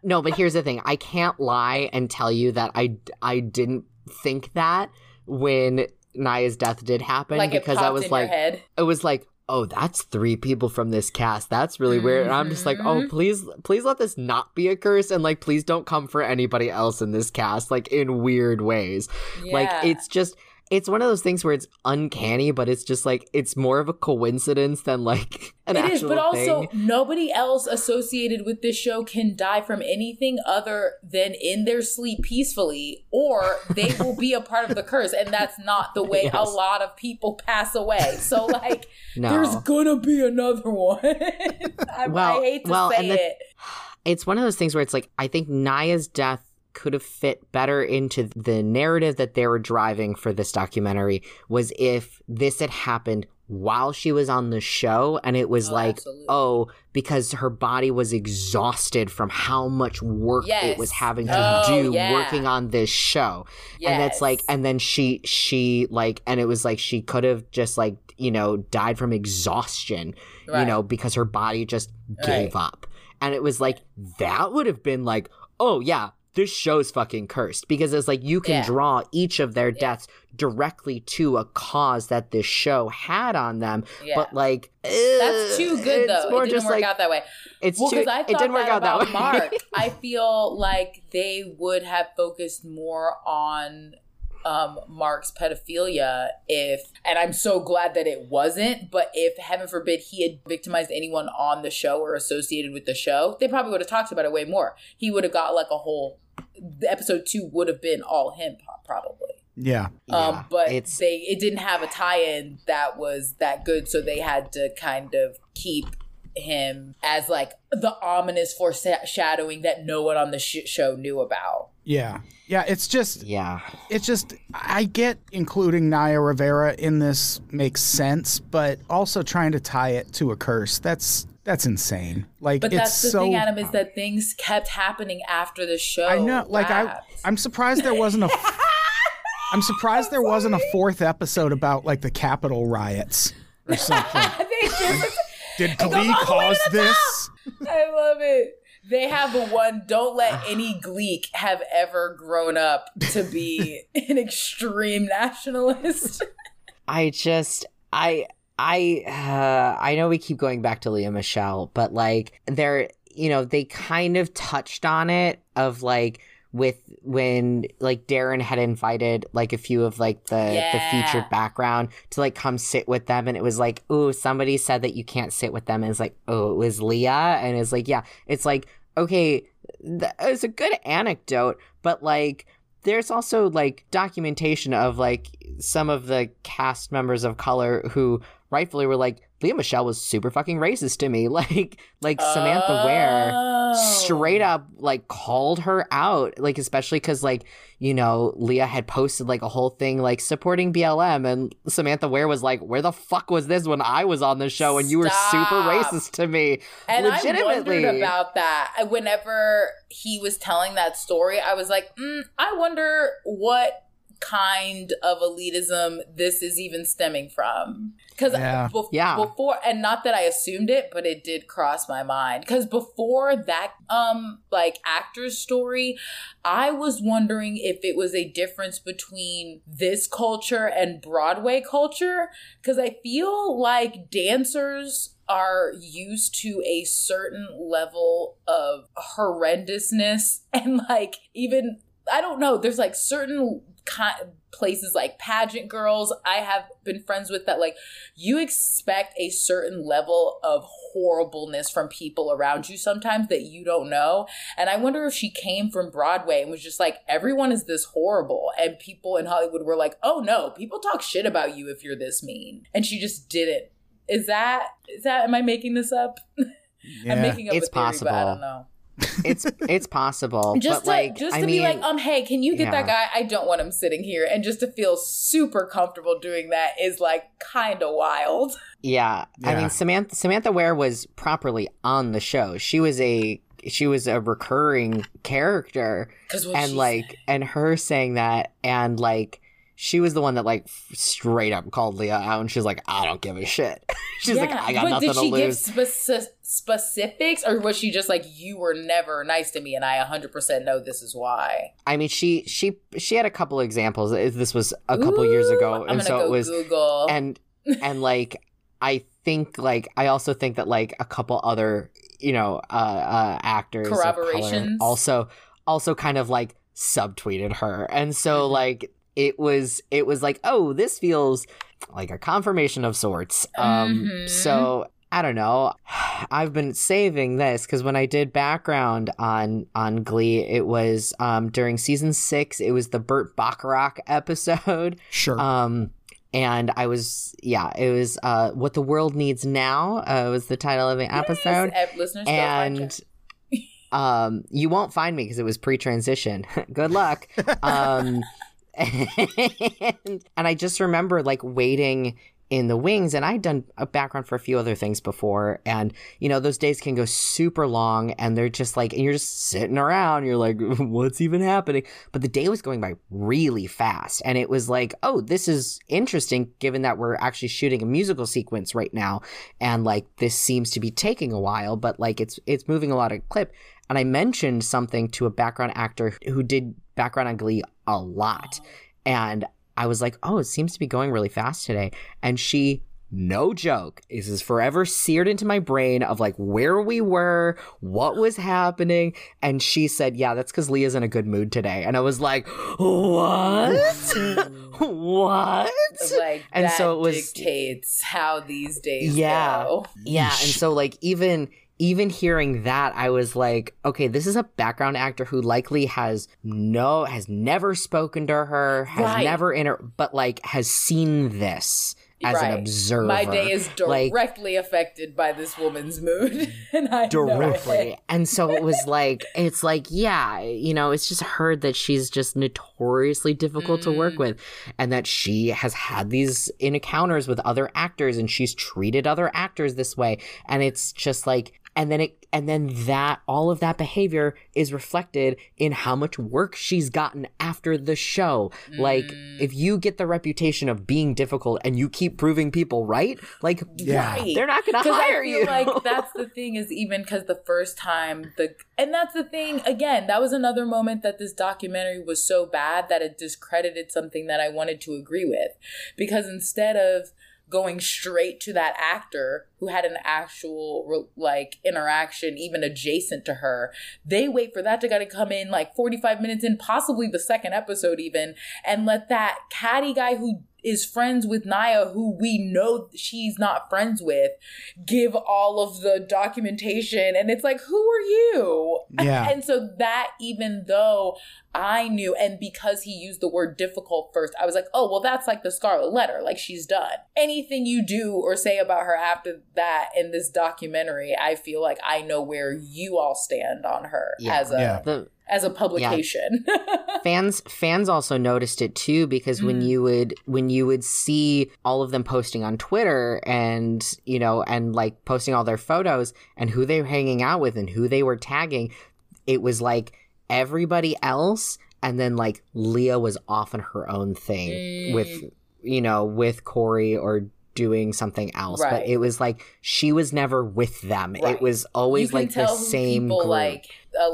C: No, but here's the thing. I can't lie and tell you that I I didn't think that when Naya's death did happen
B: Like
C: because I was like it was like oh, that's three people from this cast. That's really weird. And I'm just like, oh, please, please let this not be a curse. And like, please don't come for anybody else in this cast, like in weird ways. Like, it's just, it's one of those things where it's uncanny, but it's just like, it's more of a coincidence than like an
B: It
C: actual
B: is, but also
C: thing.
B: nobody else associated with this show can die from anything other than in their sleep peacefully, or they will be a part of the curse, and that's not the way a lot of people pass away. So, like,
C: No.
B: there's gonna be another one. I,
C: Well-
B: I hate to
C: well,
B: say
C: the-
B: it.
C: it's one of those things where it's like I think Naya's death could have fit better into the narrative that they were driving for this documentary was if this had happened while she was on the show and it was
B: Oh,
C: like
B: absolutely.
C: oh because her body was exhausted from how much work it was having to
B: Oh,
C: do
B: yeah.
C: working on this show. And it's like and then she she like and it was like she could have just like you know died from exhaustion you know because her body just gave up. And it was like that would have been like oh yeah this show's fucking cursed because it's like you can
B: Yeah.
C: draw each of their deaths directly to a cause that this show had on them
B: Yeah.
C: but like
B: That's too
C: uh,
B: good, though.
C: more
B: It didn't work
C: like
B: out that way.
C: it's
B: well,
C: too
B: I
C: it didn't work out that way
B: Mark. I feel like they would have focused more on um, Mark's pedophilia if, and I'm so glad that it wasn't. But if heaven forbid he had victimized anyone on the show or associated with the show, they probably would have talked about it way more. He would have got like a whole. Episode two would have been all him, probably.
A: Yeah.
C: Yeah,
B: um, but
C: it's
B: they it didn't have a tie-in that was that good, so they had to kind of keep him as like the ominous foreshadowing that no one on the sh- show knew about.
A: Yeah. Yeah. It's just,
C: yeah
A: it's just, I get including Naya Rivera in this makes sense, but also trying to tie it to a curse. That's, that's insane. Like,
B: But
A: it's
B: that's the
A: so.
B: thing, Adam, is that things kept happening after the show.
A: I know. Like, I, I'm surprised there wasn't a. I'm surprised there wasn't a fourth episode about like the Capitol riots or something.
B: they just,
A: Did Glee cause
B: to
A: this?
B: I love it. They have a one. Don't let any Gleek have ever grown up to be an extreme nationalist.
C: I just I I uh, I know we keep going back to Lea Michele, but like they're you know they kind of touched on it of like with when like Darren had invited like a few of like the the featured background to like come sit with them and it was like oh somebody said that you can't sit with them. And it's like oh it was Lea? And it's like yeah it's like okay th- it's a good anecdote but like there's also like documentation of like some of the cast members of color who rightfully were like Lea Michele was super fucking racist to me like like Samantha Ware
B: Oh.
C: straight up like called her out like especially because like you know lea had posted like a whole thing like supporting blm and samantha ware was like where the fuck was this when i was on the show and you were super racist to me
B: And I
C: legitimately
B: wondered about that. Whenever he was telling that story, I was like, mm, I wonder what kind of elitism this is even stemming from. Because
A: Yeah.
C: Yeah.
B: before, and not that I assumed it, but it did cross my mind. Because before that, um, like actor's story, I was wondering if it was a difference between this culture and Broadway culture. Because I feel like dancers are used to a certain level of horrendousness and like even I don't know. There's like certain places like pageant girls I have been friends with that like you expect a certain level of horribleness from people around you sometimes that you don't know. And I wonder if she came from Broadway and was just like everyone is this horrible and people in Hollywood were like, "Oh no, people talk shit about you if you're this mean." And she just didn't. Is that is that am I making this up?
A: Yeah.
B: I'm making up
C: It's
B: theory, but I don't know.
C: It's it's possible
B: Just
C: but
B: to
C: like
B: just
C: i
B: to
C: mean
B: be like, um, hey, can you get that guy? I don't want him sitting here, and just to feel super comfortable doing that is like kind of wild.
C: Yeah. I mean Samantha Samantha Ware was properly on the show. She was a she was a recurring character
B: Because
C: and
B: she
C: like and her saying that and like she was the one that like straight up called Lea out and she's like I don't give a shit. she's like I got
B: but
C: nothing
B: did she give speci- specifics, or was she just like, "You were never nice to me, and I 100 percent know this is why"?
C: I mean she she she had a couple examples. This was a couple years
B: Ooh,
C: ago
B: I'm
C: and so it was
B: Google.
C: and and like I think like I also think that like a couple other you know uh, uh actors
B: Corroborations.
C: also also kind of like subtweeted her, and so
B: Mm-hmm.
C: like it was it was like oh this feels like a confirmation of sorts. Um,
B: Mhm.
C: so. I don't know. I've been saving this because when I did background on on Glee, it was um, during season six. It was the Burt Bacharach episode,
A: Sure.
C: um, and I was yeah, it was uh, what the world needs now uh, was the title of the episode,
B: Yes, listeners,
C: and um, you won't find me because it was pre-transition. Good luck. Um, and, and I just remember like waiting in the wings and I'd done a background for a few other things before and you know those days can go super long and they're just like and you're just sitting around you're like what's even happening? But the day was going by really fast and it was like oh this is interesting given that we're actually shooting a musical sequence right now and like this seems to be taking a while but like it's it's moving a lot of clip. And I mentioned something to a background actor who did background on Glee a lot and I was like, oh, it seems to be going really fast today. And she, no joke, this is forever seared into my brain of like where we were, what was happening. And she said, yeah, that's because Lea's in a good mood today. And I was like, what? what?
B: like
C: and
B: that
C: so it was
B: dictates how these days
C: Yeah.
B: go.
C: Yeah, and so like even even hearing that, I was like, okay, this is a background actor who likely has no has never spoken to her, has
B: Right.
C: never inter but like has seen this as an
B: Right.
C: observer.
B: My day is
C: Like,
B: directly affected by this woman's mood, and I
C: directly. And so it was like, it's like, yeah, you know, it's just heard that she's just notoriously difficult to
B: Mm.
C: work with and that she has had these encounters with other actors and she's treated other actors this way. And it's just like, and then it, and then that, all of that behavior is reflected in how much work she's gotten after the show. Like,
B: Mm.
C: if you get the reputation of being difficult and you keep proving people right, like,
A: Yeah.
B: Right.
C: they're not
B: gonna
C: hire
B: I feel
C: you.
B: like that's the thing is even because the first time the and that's the thing again that was another moment that this documentary was so bad that it discredited something that I wanted to agree with because instead of going straight to that actor who had an actual like interaction even adjacent to her. They wait for that to gotta come in like 45 minutes in possibly the second episode even and let that catty guy who is friends with Naya, who we know she's not friends with, give all of the documentation. And it's like, who are you?
A: Yeah.
B: And so that, even though I knew, and because he used the word difficult first, I was like, oh, well, that's like the scarlet letter. Like she's done. Anything you do or say about her after that in this documentary, I feel like I know where you all stand on her
C: Yeah.
B: as a
A: Yeah.
B: As a publication.
C: fans fans also noticed it too because when
B: Mm.
C: you would when you would see all of them posting on Twitter and you know and like posting all their photos and who they were hanging out with and who they were tagging it was like everybody else and then like Lea was off on her own thing
B: Mm.
C: with you know with Cory or doing something else but it was like she was never with them
B: Right.
C: it was always
B: you can
C: like the
B: tell who
C: same
B: people
C: group.
B: like uh,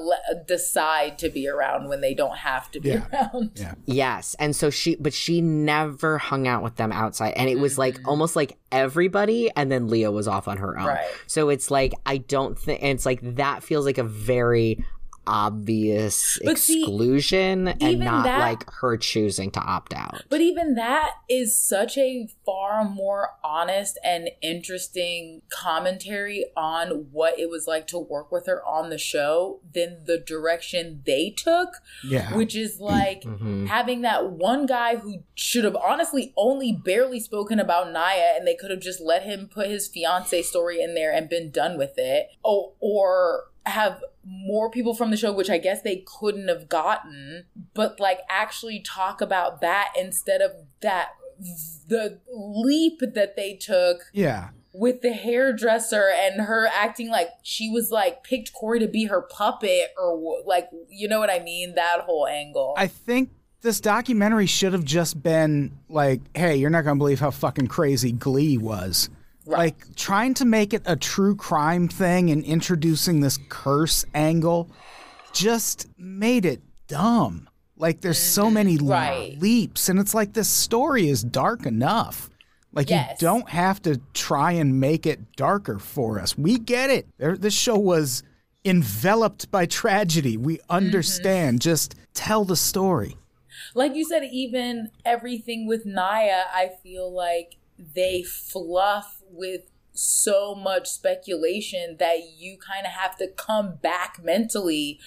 B: decide to be around when they don't have to be
A: Yeah.
B: around.
A: Yeah.
C: Yes. And so she, but she never hung out with them outside. And it was like
B: Mhm.
C: almost like everybody, and then Lea was off on her own.
B: Right.
C: So it's like, I don't think, and it's like that feels like a very obvious
B: But see,
C: exclusion and not
B: that-
C: like her choosing to opt out.
B: But even that is such a far more honest and interesting commentary on what it was like to work with her on the show than the direction they took,
A: Yeah.
B: which is like
C: Mhm.
B: having that one guy who should have honestly only barely spoken about Naya and they could have just let him put his fiance story in there and been done with it. Oh, or have more people from the show, which I guess they couldn't have gotten, but like actually talk about that instead of that the leap that they took
A: yeah.
B: with the hairdresser and her acting like she was like picked Cory to be her puppet or like you know what I mean that whole angle.
A: I think this documentary should have just been like, hey, you're not going to believe how fucking crazy Glee was.
B: Right.
A: Like trying to make it a true crime thing and introducing this curse angle just made it dumb. Like there's so many
B: Right.
A: leaps and it's like this story is dark enough. Like
B: Yes.
A: you don't have to try and make it darker for us. We get it. There, this show was enveloped by tragedy. We
B: Mm-hmm.
A: understand. Just tell the story.
B: like you said, even everything with Naya, I feel like they fluff with so much speculation that you kind of have to come back mentally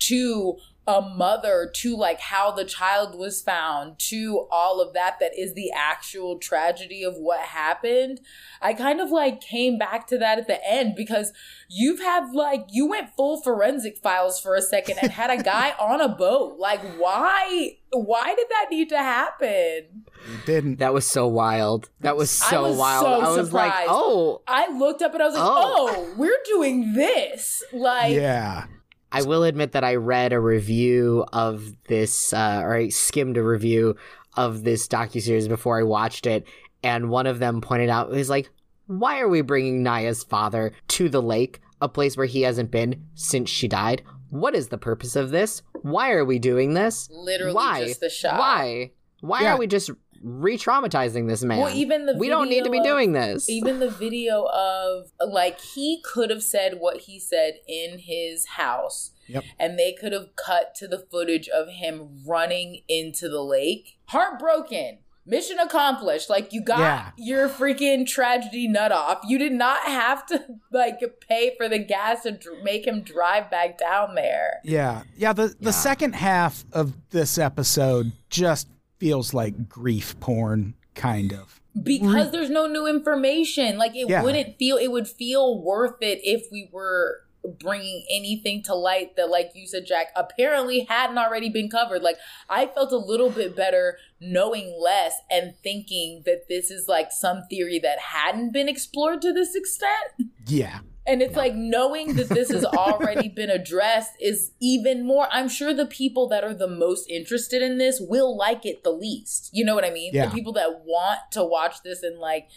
B: to a mother to like how the child was found to all of that that is the actual tragedy of what happened i kind of like came back to that at the end because you've had like you went full forensic files for a second and had a guy on a boat like why why did that need to happen
A: It didn't.
C: That was so wild. That was
B: I
C: so
B: was
C: wild.
B: so
C: I was like, oh,
B: i looked up and i was like
C: Oh.
B: oh, we're doing this like
A: yeah.
C: I will admit that I read a review of this, uh, or I skimmed a review of this docuseries before I watched it, and one of them pointed out, it was like, why are we bringing Naya's father to the lake, a place where he hasn't been since she died? What is the purpose of this? Why are we doing this?
B: Literally
C: Why?
B: just the shot.
C: Why? Why
A: Yeah.
C: are we just re-traumatizing this man?
B: Well, even the
C: we don't need to be
B: of-
C: doing this.
B: even the video of like he could have said what he said in his house
A: Yep.
B: and they could have cut to the footage of him running into the lake heartbroken mission accomplished like you got
A: Yeah.
B: your freaking tragedy nut off you did not have to like pay for the gas to dr- make him drive back down there
A: Yeah. Yeah. The, the second half of this episode just feels like grief porn, kind of.
B: because there's no new information like it
A: Yeah.
B: wouldn't feel it would feel worth it if we were bringing anything to light that like you said jack apparently hadn't already been covered like i felt a little bit better knowing less and thinking that this is like some theory that hadn't been explored to this extent
A: Yeah.
B: And it's like knowing that this has already been addressed is even more. I'm sure the people that are the most interested in this will like it the least. You know what I mean?
A: Yeah.
B: The people that want to watch this and like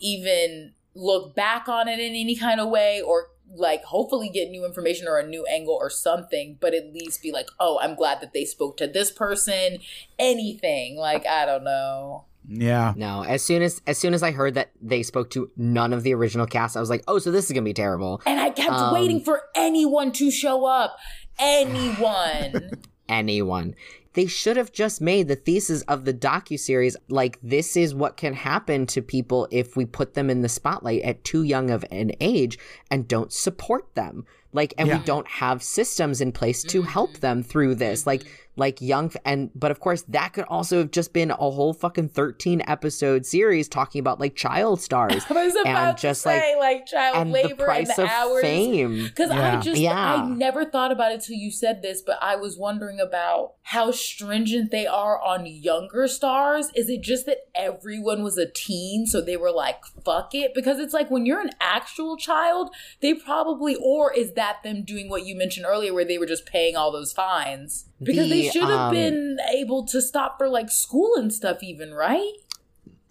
B: even look back on it in any kind of way or like hopefully get new information or a new angle or something, but at least be like, oh, I'm glad that they spoke to this person. Anything. Like, I don't know.
A: Yeah.
C: No, as soon as as soon as I heard that they spoke to none of the original cast, I was like, "Oh, so this is gonna be terrible."
B: And I kept
C: Um,
B: waiting for anyone to show up. Anyone.
C: Anyone. They should have just made the thesis of the docuseries like this is what can happen to people if we put them in the spotlight at too young of an age and don't support them. Like and
A: Yeah.
C: we don't have systems in place to help them through this. Like like young and but of course that could also have just been a whole fucking 13 episode series talking about like child stars
B: I was about
C: and
B: to
C: just
B: say,
C: like
B: like, child
C: and
B: labor
C: the price
B: and the
C: of
B: hours.
C: fame.
B: Because
A: Yeah.
B: I just,
C: Yeah.
B: I never thought about it till you said this, but I was wondering about how stringent they are on younger stars. Is it just that everyone was a teen, so they were like, fuck it? Because it's like when you're an actual child, they probably, or is that them doing what you mentioned earlier, where they were just paying all those fines? Because they should have
C: um,
B: been able to stop for like school and stuff, even, right?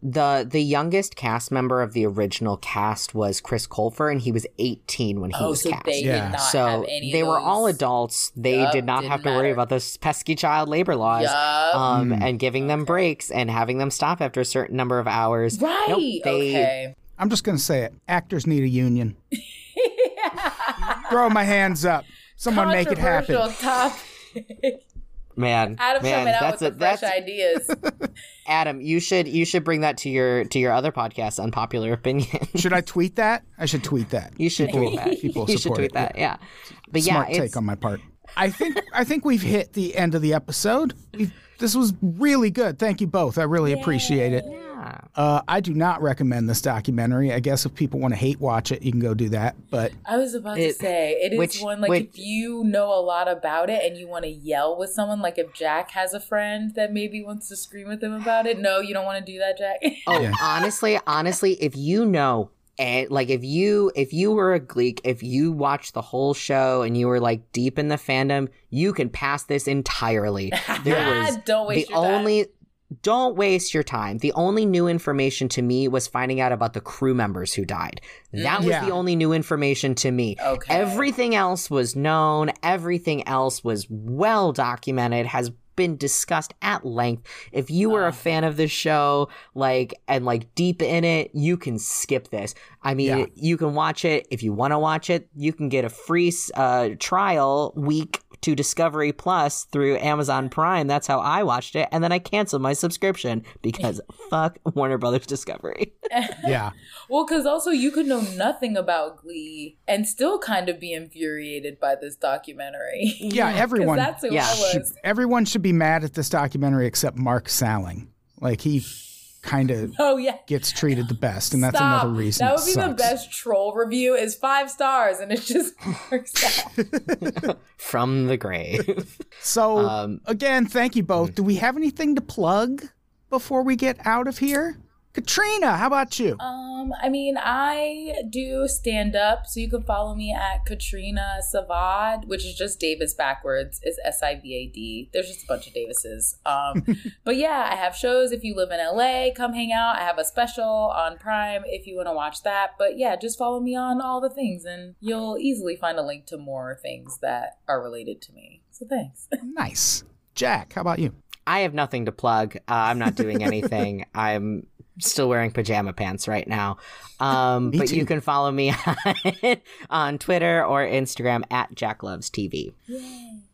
C: The the youngest cast member of the original cast was Chris Colfer, and he was 18 when he
B: Oh,
C: was
B: so
C: cast.
B: they
A: Yeah.
B: did not have
C: so
B: any.
C: they
B: of
C: were all adults. They
B: Yup,
C: did not have to worry about those pesky child labor laws.
B: Yup.
C: Um, and giving them breaks and having them stop after a certain number of hours.
B: Right.
C: Nope, they,
B: okay.
A: I'm just going to say it. Actors need a union. Throw my hands up. Someone make it happen.
B: Controversial topic.
C: Man,
B: Adam
C: man,
B: coming out
C: that's
B: with
C: a,
B: the fresh
C: that's
B: ideas.
C: Adam. You should you should bring that to your to your other podcast, Unpopular Opinion.
A: Should I tweet that? I should tweet that.
C: you should
A: People-
C: tweet that.
A: people
C: you should
A: support
C: tweet
A: it,
C: that. Yeah, but
A: Smart
C: yeah, it's,
A: take on my part. I think I think we've hit the end of the episode. We've, this was really good. Thank you both. I really appreciate it.
C: Yeah.
A: Uh, I do not recommend this documentary. I guess if people want to hate watch it, you can go do that. But
B: I was about
C: It-
B: to say it is
C: which-
B: one like
C: which-
B: if you know a lot about it and you want to yell with someone, like if Jack has a friend that maybe wants to scream with him about it. No, you don't want to do that, Jack.
C: Oh,
A: Yeah.
C: honestly, honestly, if you know, and like if you if you were a gleek, if you watched the whole show and you were like deep in the fandom, you can pass this entirely. There was
B: Don't waste
C: the
B: your time.
C: Don't waste your time. The only new information to me was finding out about the crew members who died. That was
A: Yeah.
C: the only new information to me.
B: Okay.
C: Everything else was known. Everything else was well documented, has been discussed at length. If you were a fan of this show, like and like deep in it, you can skip this. I mean,
A: Yeah.
C: you can watch it if you want to watch it. You can get a free uh, trial week to Discovery Plus through Amazon Prime. That's how I watched it, and then I canceled my subscription because fuck Warner Brothers Discovery.
A: Yeah.
B: Well, because also you could know nothing about Glee and still kind of be infuriated by this documentary.
A: Yeah,
B: 'Cause
A: everyone.
B: that's who
C: Yeah.
B: I
A: should- everyone should be mad at this documentary except Mark Salling. Like he kind of
B: Oh yeah.
A: gets treated the best, and that's
B: Stop.
A: another reason.
B: That would be the best troll review is five stars and it just works out.
C: From the grave.
A: So
C: Um,
A: again, thank you both. Do we have anything to plug before we get out of here? Katrina, how about you?
B: Um, I mean, I do stand up, so you can follow me at Katrina Sivad, which is just Davis backwards, is S I V A D. There's just a bunch of Davises. Um, but yeah, I have shows. If you live in LA, come hang out. I have a special on Prime if you want to watch that. But yeah, just follow me on all the things, and you'll easily find a link to more things that are related to me. So thanks.
A: Nice. Jack, how about you?
C: I have nothing to plug. Uh, I'm not doing anything. I'm still wearing pajama pants right now. Um,
A: Me
C: but
A: too.
C: you can follow me on, on Twitter or Instagram at Jack Loves TV.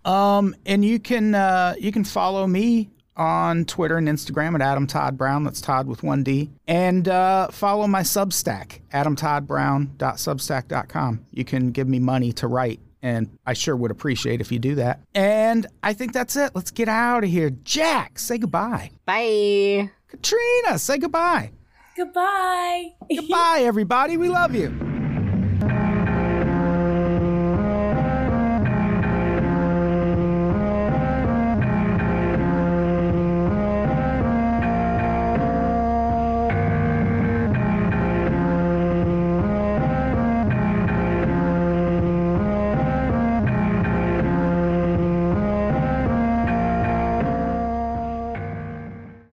A: Um, and you can uh, you can follow me on Twitter and Instagram at Adam Todd Brown. That's Todd with one D. And uh, follow my Substack, adamtoddbrown.substack.com. You can give me money to write, and I sure would appreciate if you do that. And I think that's it. Let's get out of here. Jack, say goodbye.
C: Bye.
A: Katrina, say goodbye.
B: Goodbye.
A: Goodbye, everybody. We love you.